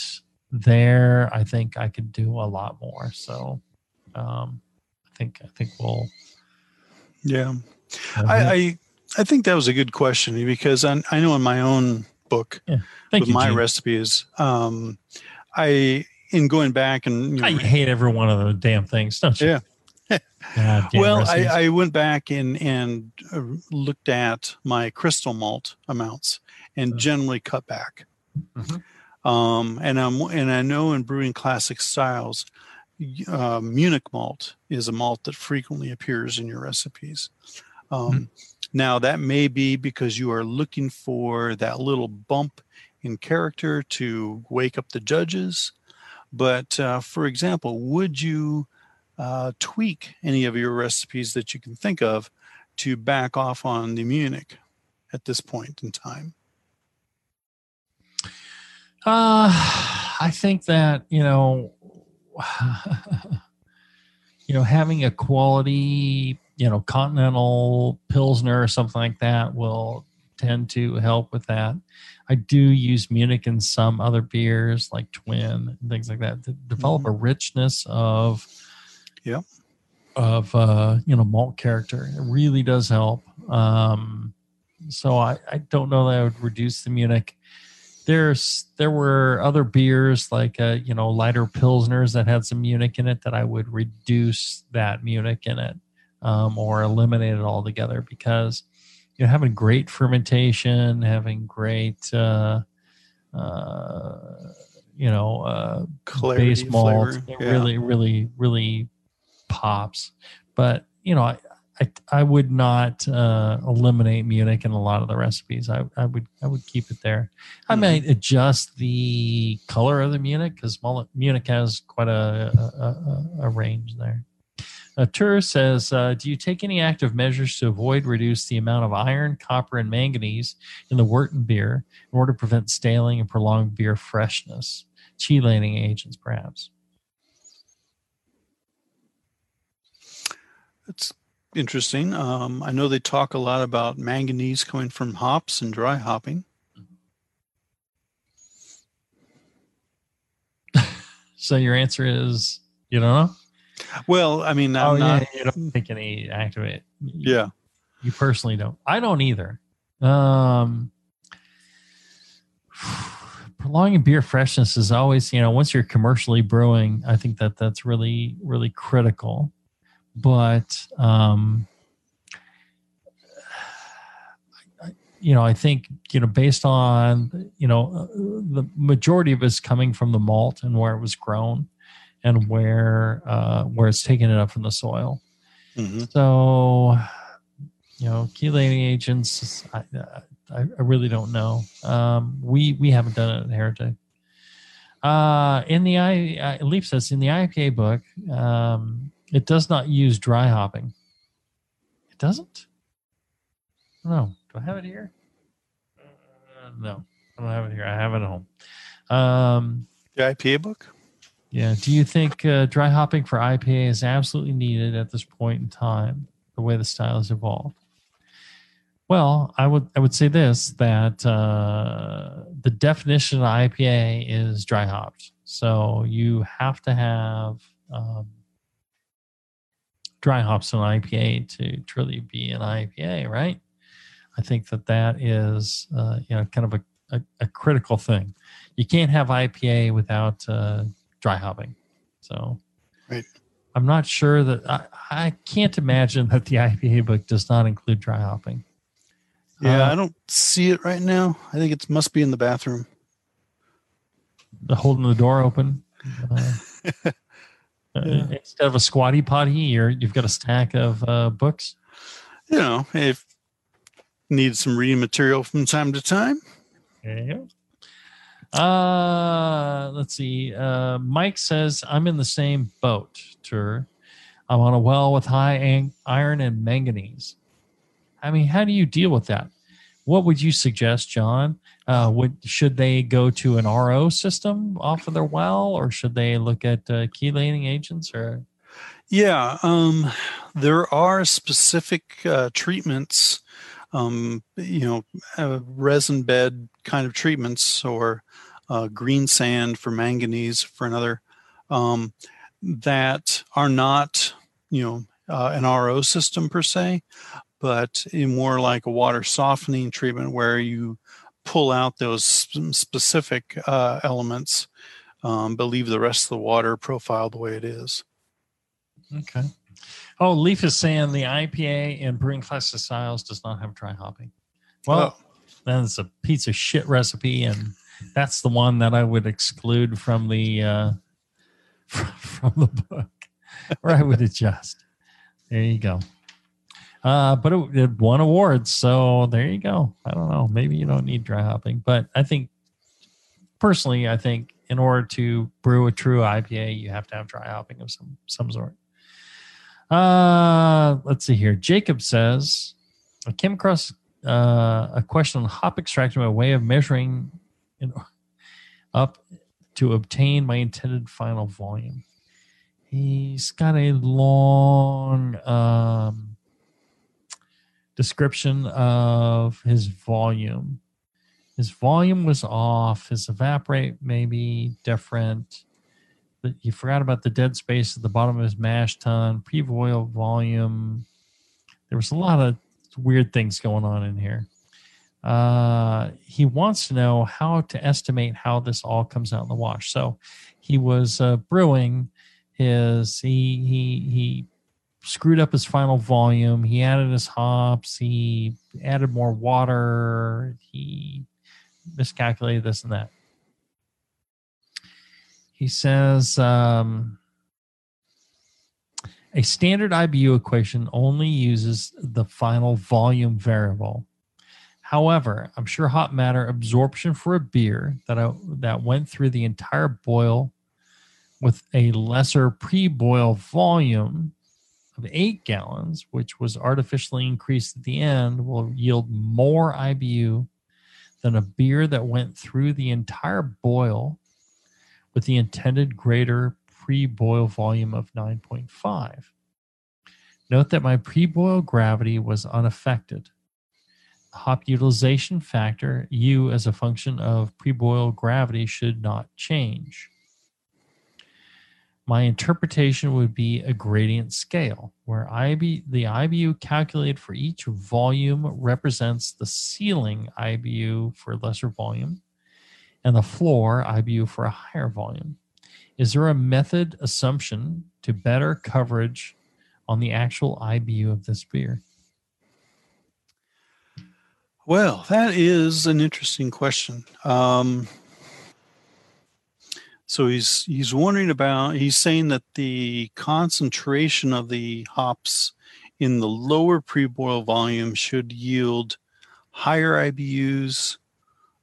there I think I could do a lot more. So um, I think I think we'll Yeah. I, I I think that was a good question because I, I know in my own book Thank with you, my Gene. recipes, um, I in going back and you know, I hate every one of those damn things, don't you? Yeah. Well. I, I went back and and uh, looked at my crystal malt amounts and generally cut back. Mhm. Um, and I'm and I know in brewing classic styles, uh, Munich malt is a malt that frequently appears in your recipes. Um, Now that may be because you are looking for that little bump in character to wake up the judges. But uh, for example, would you uh, tweak any of your recipes that you can think of to back off on the Munich at this point in time? Uh, I think that you know, you know, having a quality, you know, continental pilsner or something like that will tend to help with that. I do use Munich in some other beers like Twin and things like that to develop a richness of yeah, of uh, you know malt character. It really does help. Um, so I, I don't know that I would reduce the Munich. There's there were other beers like uh, you know lighter pilsners that had some Munich in it that I would reduce that Munich in it um, or eliminate it altogether because you know having great fermentation, having great uh, uh, you know uh, Clarity, base malt, flavor. it Yeah. really really really pops. But you know I. I, I would not uh, eliminate Munich in a lot of the recipes. I, I would I would keep it there. I Mhm. might adjust the color of the Munich because Munich has quite a, a, a range there. Uh, Tur says, uh, "Do you take any active measures to avoid reduce the amount of iron, copper, and manganese in the Wurten beer in order to prevent staling and prolong beer freshness? Chelating agents, perhaps." That's interesting. Um, I know they talk a lot about manganese coming from hops and dry hopping. So your answer is you don't know. Well, I mean, I'm oh not. yeah, you don't take any activate. Yeah. You personally don't. I don't either. Um, prolonging beer freshness is always, you know, once you're commercially brewing, I think that that's really, really critical. But, um, you know, I think, you know, based on, you know, uh, the majority of it's coming from the malt and where it was grown and where, uh, where it's taken it up from the soil. Mhm. So, you know, chelating agents, I, I, I really don't know. Um, we we haven't done it at Heretic. Uh, in the I, uh, Leaf says in the IPA book, um, it does not use dry hopping. It doesn't. No, do I have it here? Uh, no, I don't have it here. I have it at home. Um, The IPA book? Yeah. Do you think uh, dry hopping for IPA is absolutely needed at this point in time, the way the style has evolved? Well, I would I would say this that uh, the definition of IPA is dry hopped, so you have to have um, dry hops in IPA to truly be an IPA, right? I think that that is uh, you know kind of a, a, a critical thing. You can't have IPA without uh, dry hopping. So, Right. I'm not sure that I, I can't imagine that the IPA book does not include dry hopping. Yeah, Uh, I don't see it right now. I think it must be in the bathroom. The holding the door open. Uh, uh, Yeah. Instead of a squatty potty, you're you've got a stack of uh, books. You know, if need some reading material from time to time. There you go. Uh, let's see. Uh, Mike says, I'm in the same boat, Tur. I'm on a well with high ang- iron and manganese. I mean, how do you deal with that? What would you suggest, John? Uh, would should they go to an RO system off of their well, or should they look at uh, chelating agents? Or Yeah, um, there are specific uh, treatments, um, you know, uh, resin bed kind of treatments or uh, green sand for manganese for another um, that are not, you know, uh, an RO system per se, but in more like a water softening treatment where you pull out those specific uh, elements, um, but leave the rest of the water profile the way it is. okay. Oh, Leaf is saying the IPA in Brewing Classic Styles does not have dry hopping. Well, Oh. then it's a piece of shit recipe, and that's the one that I would exclude from the uh, from the book, or I would adjust. There you go. Uh, but it, it won awards, so there you go. I don't know. Maybe you don't need dry hopping, but I think personally, I think in order to brew a true IPA, you have to have dry hopping of some some sort. Uh, let's see here. Jacob says, I came across uh, a question on hop extraction, a way of measuring in, up to obtain my intended final volume. He's got a long um, description of his volume. His volume was off. His evaporate maybe different. He forgot about the dead space at the bottom of his mash tun. Pre-boil volume. There was a lot of weird things going on in here. Uh, he wants to know how to estimate how this all comes out in the wash. So he was uh, brewing his he he he screwed up his final volume. He added his hops. He added more water. He miscalculated this and that. He says um, a standard IBU equation only uses the final volume variable. However, I'm sure hop matter absorption for a beer that I, that went through the entire boil with a lesser pre-boil volume of eight gallons, which was artificially increased at the end, will yield more IBU than a beer that went through the entire boil with the intended greater pre-boil volume of 9.5. Note that my pre-boil gravity was unaffected hop utilization factor, U as a function of pre-boil gravity should not change. My interpretation would be a gradient scale, where IB, the IBU calculated for each volume represents the ceiling IBU for lesser volume and the floor IBU for a higher volume. Is there a method assumption to better coverage on the actual IBU of this beer? Well, that is an interesting question. Um, so he's he's wondering about. He's saying that the concentration of the hops in the lower pre-boil volume should yield higher IBUs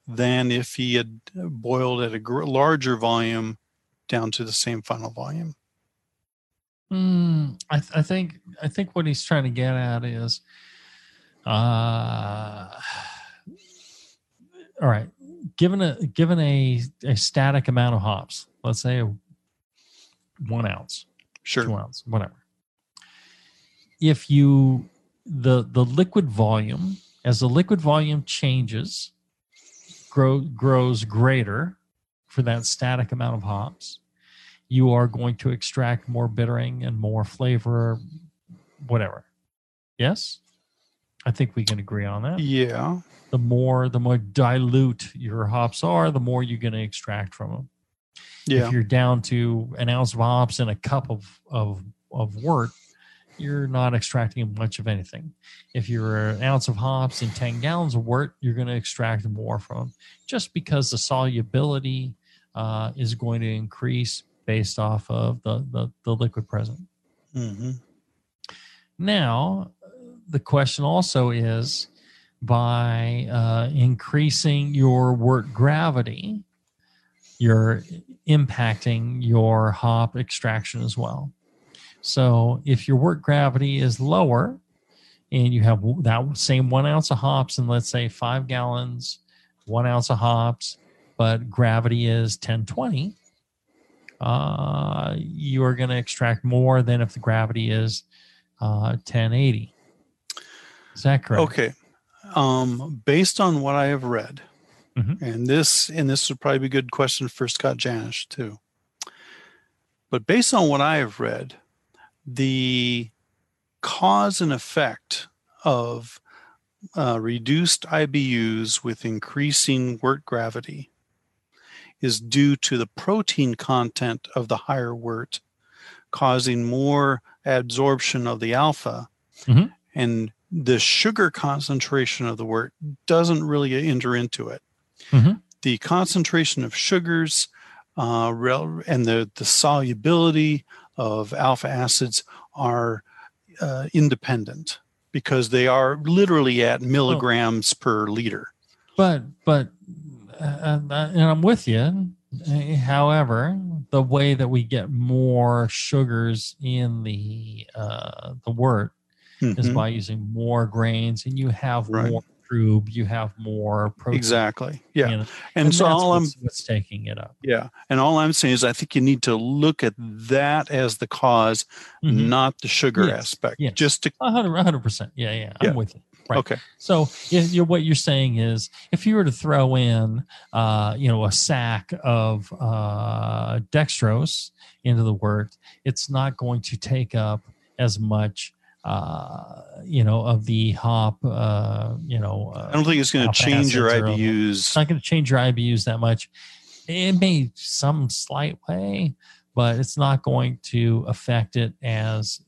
than if he had boiled at a gr- larger volume down to the same final volume. Mm, I, th- I think I think what he's trying to get at is uh, all right. Given a given a, a static amount of hops, let's say one ounce, Sure. two ounce, whatever. If you the the liquid volume as the liquid volume changes, grow grows greater for that static amount of hops, you are going to extract more bittering and more flavor, whatever. Yes. I think we can agree on that. Yeah. The more the more dilute your hops are, the more you're going to extract from them. Yeah. If you're down to an ounce of hops and a cup of of of wort, you're not extracting much of anything. If you're an ounce of hops and 10 gallons of wort, you're going to extract more from them just because the solubility uh, is going to increase based off of the, the, the liquid present. hmm Now, the question also is by uh, increasing your wort gravity, you're impacting your hop extraction as well. So if your wort gravity is lower and you have that same one ounce of hops and let's say five gallons, one ounce of hops, but gravity is 1020, uh, you are going to extract more than if the gravity is uh, 1080. Is that correct? Okay. Um, based on what I have read, Mhm. and this and this would probably be a good question for Scott Janish too. But based on what I have read, the cause and effect of uh, reduced IBUs with increasing wort gravity is due to the protein content of the higher wort, causing more absorption of the alpha, Mhm. and the sugar concentration of the wort doesn't really enter into it. Mhm. The concentration of sugars uh, and the, the solubility of alpha acids are uh, independent because they are literally at milligrams per liter. But but uh, uh, and I'm with you. However, the way that we get more sugars in the uh, the wort is Mhm. by using more grains, and you have Right. more you have more protein. Exactly. Yeah. it. And, so all I'm what's, what's taking it up. yeah, and all I'm saying is I think you need to look at that as the because, Mhm. not the sugar Yes, aspect. yes. Just to 100 percent. Yeah, yeah. I'm Yeah. with you. Right. Okay. So you're, what you're saying is, if you were to throw in, uh, you know, a sack of uh, dextrose into the wort, it's not going to take up as much, uh, you know, of the hop. Uh, you know, uh, I don't think it's going to change your IBUs. it's not going to change your IBUs that much. It may some slight way, but it's not going to affect it as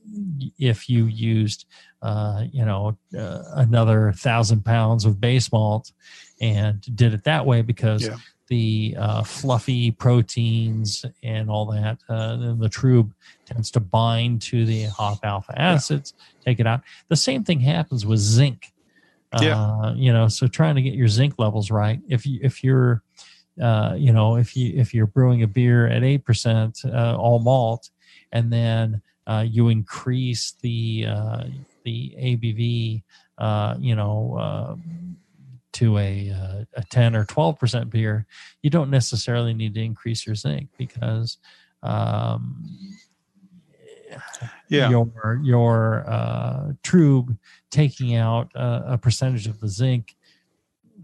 if you used, uh, you know, uh, another thousand pounds of base malt and did it that way because Yeah. The uh, fluffy proteins and all that, uh, then the trub tends to bind to the hop alpha acids, take it out. The same thing happens with zinc. Yeah. Uh, you know, so trying to get your zinc levels right. If you if you're uh, you know, if you if you're brewing a beer at eight percent uh, all malt, and then uh, you increase the uh, the ABV, uh, you know, uh, to a uh, a ten or twelve percent beer, you don't necessarily need to increase your zinc because um, Yeah. your your uh, trub taking out uh, a percentage of the zinc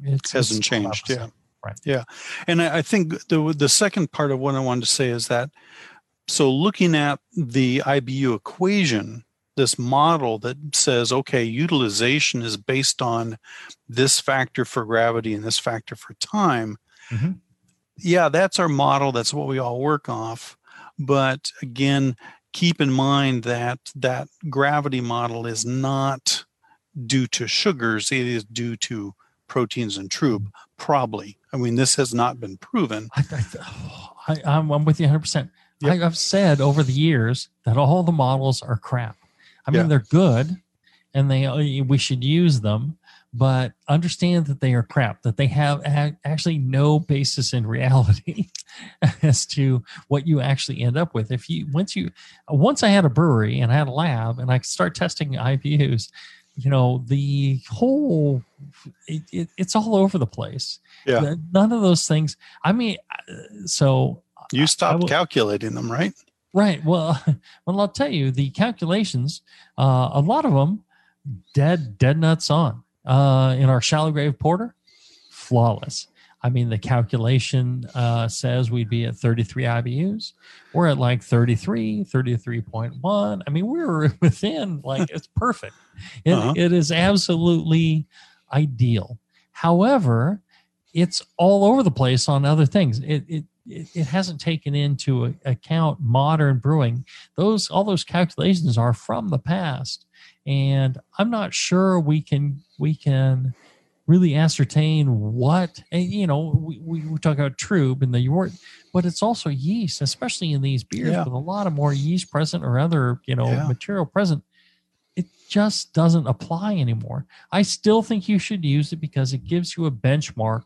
it hasn't changed. Yeah. Right. Yeah. And I, I think the the second part of what I wanted to say is that so looking at the IBU equation, this model that says, okay, utilization is based on this factor for gravity and this factor for time. Mhm. Yeah, that's our model. That's what we all work off. But again, keep in mind that that gravity model is not due to sugars, it is due to proteins and trub, probably. I mean, this has not been proven. I, I, I'm, I'm with you 100%. Yep. I, I've said over the years that all the models are crap. I mean, Yeah. they're good and they uh, we should use them, but understand that they are crap, that they have actually no basis in reality as to what you actually end up with. If you, once you, once I had a brewery and I had a lab and I could start testing IBUs, you know, the whole, it, it, it's all over the place. Yeah. None of those things. I mean, uh, so You stopped calculating them, right? Right. Well, well, I'll tell you the calculations. Uh, a lot of them dead, dead nuts on. Uh, in our shallow grave porter, flawless. I mean, the calculation uh, says we'd be at 33 IBUs. We're at like 33, 33.1. I mean, we're within like it's perfect. It, Uh-huh. it is absolutely ideal. However, it's all over the place on other things. It it it, it hasn't taken into account modern brewing. Those all those calculations are from the past, and I'm not sure we can we can really ascertain what you know we, we talk about trub and the wort but it's also yeast especially in these beers Yeah. with a lot of more yeast present or other you know Yeah. material present it just doesn't apply anymore i still think you should use it because it gives you a benchmark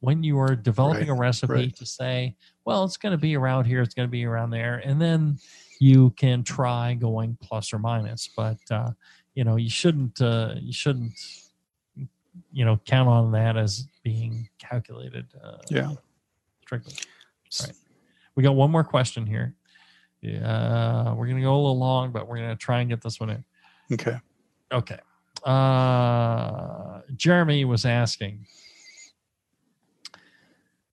when you are developing Right, a recipe right. to say well it's going to be around here it's going to be around there and then you can try going plus or minus but uh, you know you shouldn't uh, you shouldn't you know count on that as being calculated uh, Yeah. strictly right we got one more question here yeah we're gonna go a little long but we're gonna try and get this one in Okay. okay uh jeremy was asking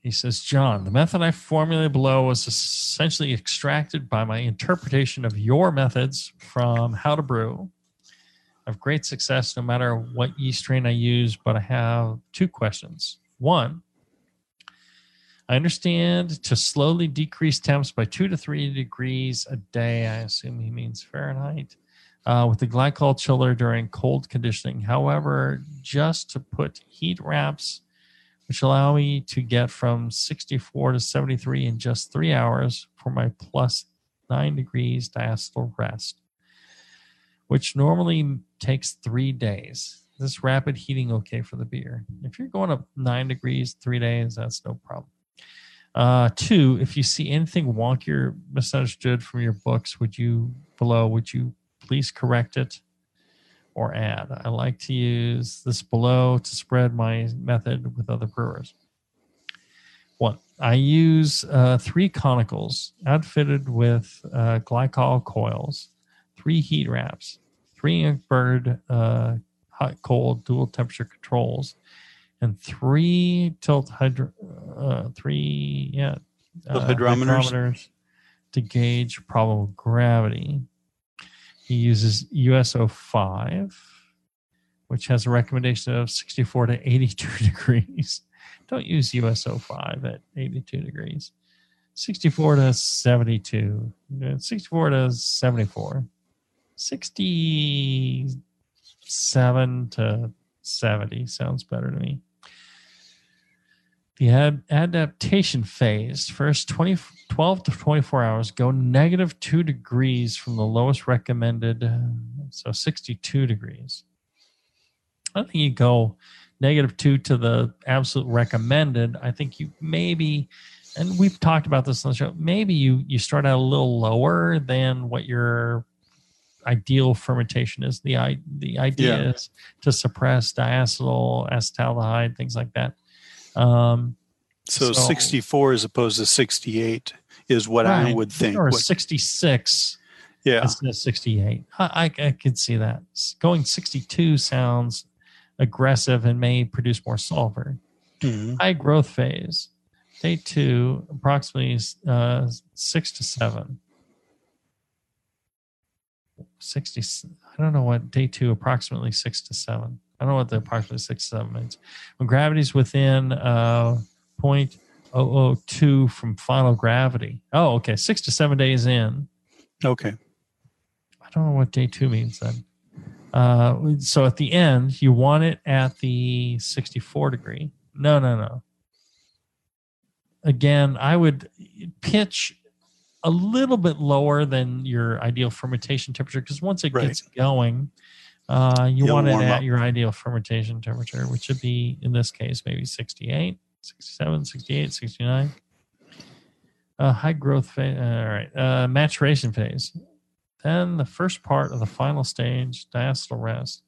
he says john the method i formulated below was essentially extracted by my interpretation of your methods from how to brew I have great success no matter what yeast strain I use, but I have two questions. One, I understand to slowly decrease temps by two to three degrees a day. I assume he means Fahrenheit. Uh, with the glycol chiller during cold conditioning. However, just to put heat wraps, which allow me to get from 64 to 73 in just three hours for my plus nine degrees diacetyl rest which normally takes three days. This rapid heating okay for the beer? If you're going up nine degrees three days, that's no problem. Uh, two, if you see anything wonky or misunderstood from your books, would you below? Would you please correct it or add? I like to use this below to spread my method with other brewers. One, I use uh, three conicals outfitted with uh, glycol coils, three heat wraps, three bird uh, hot, cold, dual temperature controls, and three tilt hydro, uh, three yeah, Tilt hydrometers. hydrometers to gauge probable gravity. He uses US-05, which has a recommendation of 64 to 82 degrees. Don't use US-05 at 82 degrees. 64 to 72, uh, 64 to 74, 67 to 70 sounds better to me. The ad- adaptation phase, first 20, 12 to 24 hours, go negative 2 degrees from the lowest recommended, so 62 degrees. I think you go negative 2 to the absolute recommended. I think you maybe and we've talked about this on the show. Maybe you you start out a little lower than what your ideal fermentation is. The i the idea Yeah. is to suppress diacetyl, acetaldehyde, things like that. Um, So, So- 64 as opposed to 68 is what I would think. or What- 66 yeah. instead of 68. I, I I could see that. Going 62 sounds aggressive and may produce more sulfur. Mhm. high growth phase. Day two, approximately uh, six to seven. 60, I don't know what day two, approximately six to seven. I don't know what the approximately six seven means. When gravity's within uh, 0.002 from final gravity. Oh, okay. Six to seven days in. Okay. I don't know what day two means then. Uh, so at the end, you want it at the 64 degree. No, no, no. Again, I would pitch a little bit lower than your ideal fermentation temperature because once it Right. gets going, uh, you You'll want it at up. your ideal fermentation temperature, which should be in this case maybe 68, 67, 68, 69. Uh, high growth phase. all right. Uh, maturation phase. Then the first part of the final stage, diacetyl rest,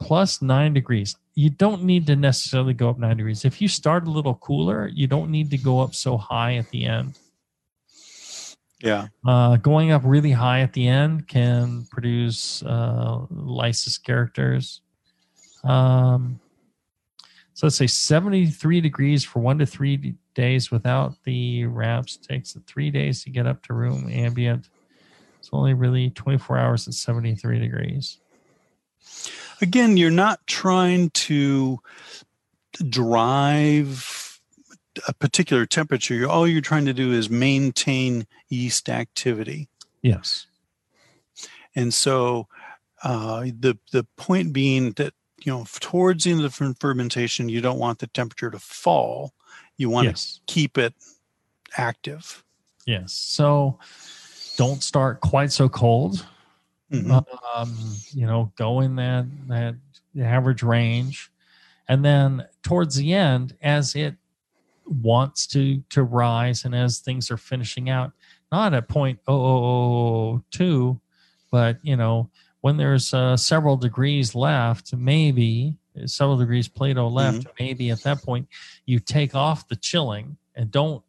plus nine degrees. You don't need to necessarily go up nine degrees. If you start a little cooler, you don't need to go up so high at the end. Yeah. Uh, going up really high at the end can produce uh, lysis characters. Um, so let's say 73 degrees for one to three days without the wraps. Takes it three days to get up to room ambient. It's only really 24 hours at 73 degrees. Again, you're not trying to drive a particular temperature. You're, all you're trying to do is maintain yeast activity. Yes. And so uh, the the point being that you know towards the end of fermentation, you don't want the temperature to fall. You want Yes. to keep it active. Yes. So don't start quite so cold. Mhm. um, you know, go in that that average range, and then towards the end, as it wants to to rise, and as things are finishing out, not at point oh oh oh two, but you know, when there's uh, several degrees left, maybe several degrees Plato left, maybe at that point you take off the chilling and don't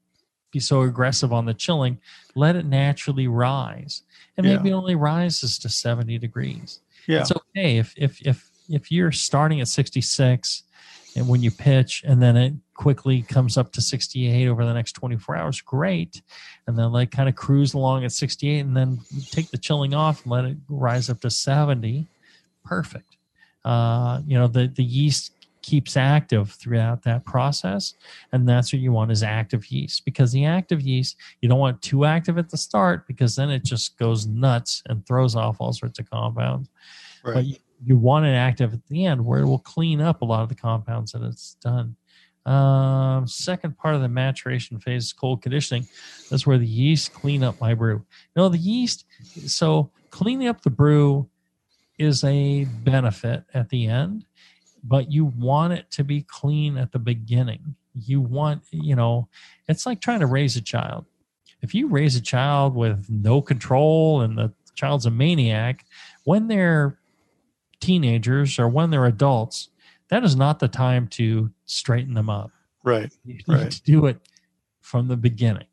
be so aggressive on the chilling. Let it naturally rise and Yeah. maybe it only rises to 70 degrees. Yeah. It's okay if if if if you're starting at 66 and when you pitch and then it quickly comes up to 68 over the next 24 hours, great. And then like kind of cruise along at 68 and then take the chilling off and let it rise up to 70. Perfect. Uh, you know, the the yeast keeps active throughout that process and that's what you want is active yeast because the active yeast you don't want too active at the start because then it just goes nuts and throws off all sorts of compounds but Right. you, you want it active at the end where it will clean up a lot of the compounds that it's done um, second part of the maturation phase is cold conditioning that's where the yeast clean up my brew no the yeast so cleaning up the brew is a benefit at the end but you want it to be clean at the beginning. You want, you know, it's like trying to raise a child. If you raise a child with no control and the child's a maniac, when they're teenagers or when they're adults, that is not the time to straighten them up. Right. You need Right. to do it from the beginning.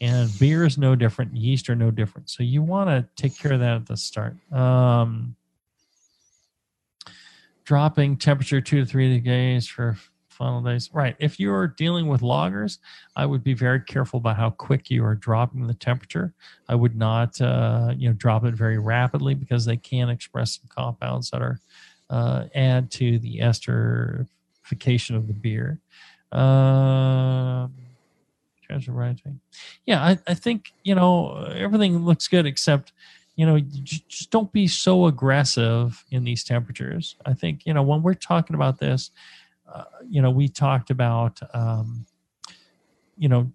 And beer is no different, yeast are no different. So you want to take care of that at the start. Um, dropping temperature two to three degrees for final days. Right. If you are dealing with lagers, I would be very careful about how quick you are dropping the temperature. I would not, uh, you know, drop it very rapidly because they can express some compounds that are uh, add to the esterification of the beer. Uh. Yeah, I, I think you know everything looks good except you know just don't be so aggressive in these temperatures. I think you know when we're talking about this uh, you know, we talked about, um, you know,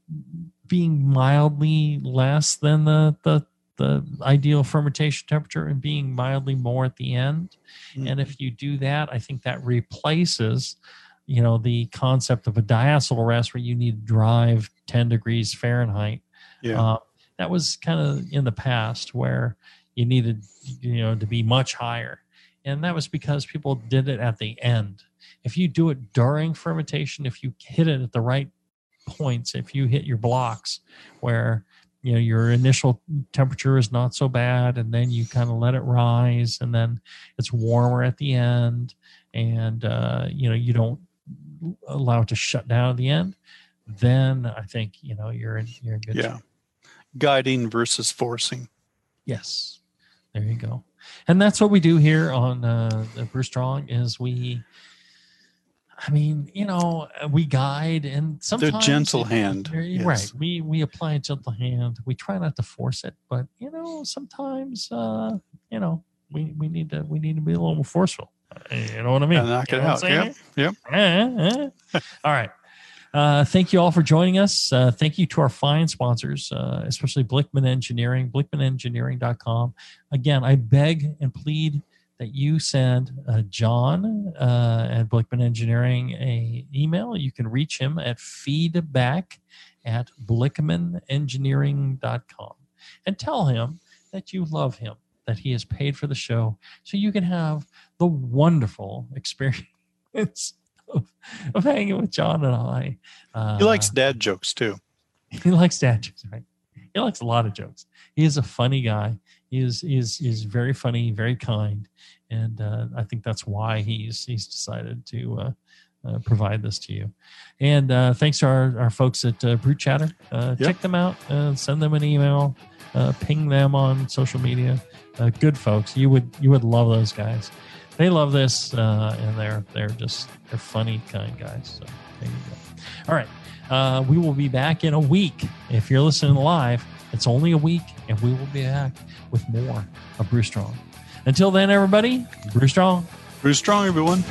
being mildly less than the, the, the ideal fermentation temperature and being mildly more at the end. Mm-hmm. And if you do that, I think that replaces, you know, the concept of a diacetyl rest where you need to drive 10 degrees Fahrenheit. Yeah. Uh, that was kind of in the past where you needed, you know, to be much higher. And that was because people did it at the end if you do it during fermentation, if you hit it at the right points, if you hit your blocks where you know your initial temperature is not so bad and then you kind of let it rise and then it's warmer at the end and uh, you know you don't allow it to shut down at the end then i think you know you're in you're in good yeah. shape. guiding versus forcing. Yes. There you go. And that's what we do here on uh, Brew Strong is we I mean, you know, uh, we guide and sometimes the gentle hand. Yes. Right. We we apply a gentle hand. We try not to force it, but you know, sometimes uh, you know, we, we need to we need to be a little more forceful. Uh, you know what I mean? And knock you it out. Yep. Yep. All right. Uh, thank you all for joining us. Uh, thank you to our fine sponsors, uh, especially Blickman Engineering, blickmanengineering.com. Again, I beg and plead that you send uh, John uh, at Blickman Engineering a email. You can reach him at feedback at blickmanengineering.com and tell him that you love him, that he has paid for the show, so you can have the wonderful experience of, of hanging with John and I. Uh, he likes dad jokes too. He likes dad jokes, right? He likes a lot of jokes. He is a funny guy is is is very funny, very kind, and uh, I think that's why he's he's decided to uh, uh, provide this to you. And uh, thanks to our, our folks at uh, Brew Chatter. Uh, yep. Check them out. send them an email. ping them on social media. good folks. You would you would love those guys. They love this, and they're they're just they're funny, kind guys. So there you go. All right, we will be back in a week. If you're listening live, it's only a week, and we will be back with more of Brew Strong. Until then, everybody, Brew Strong. Brew Strong, everyone.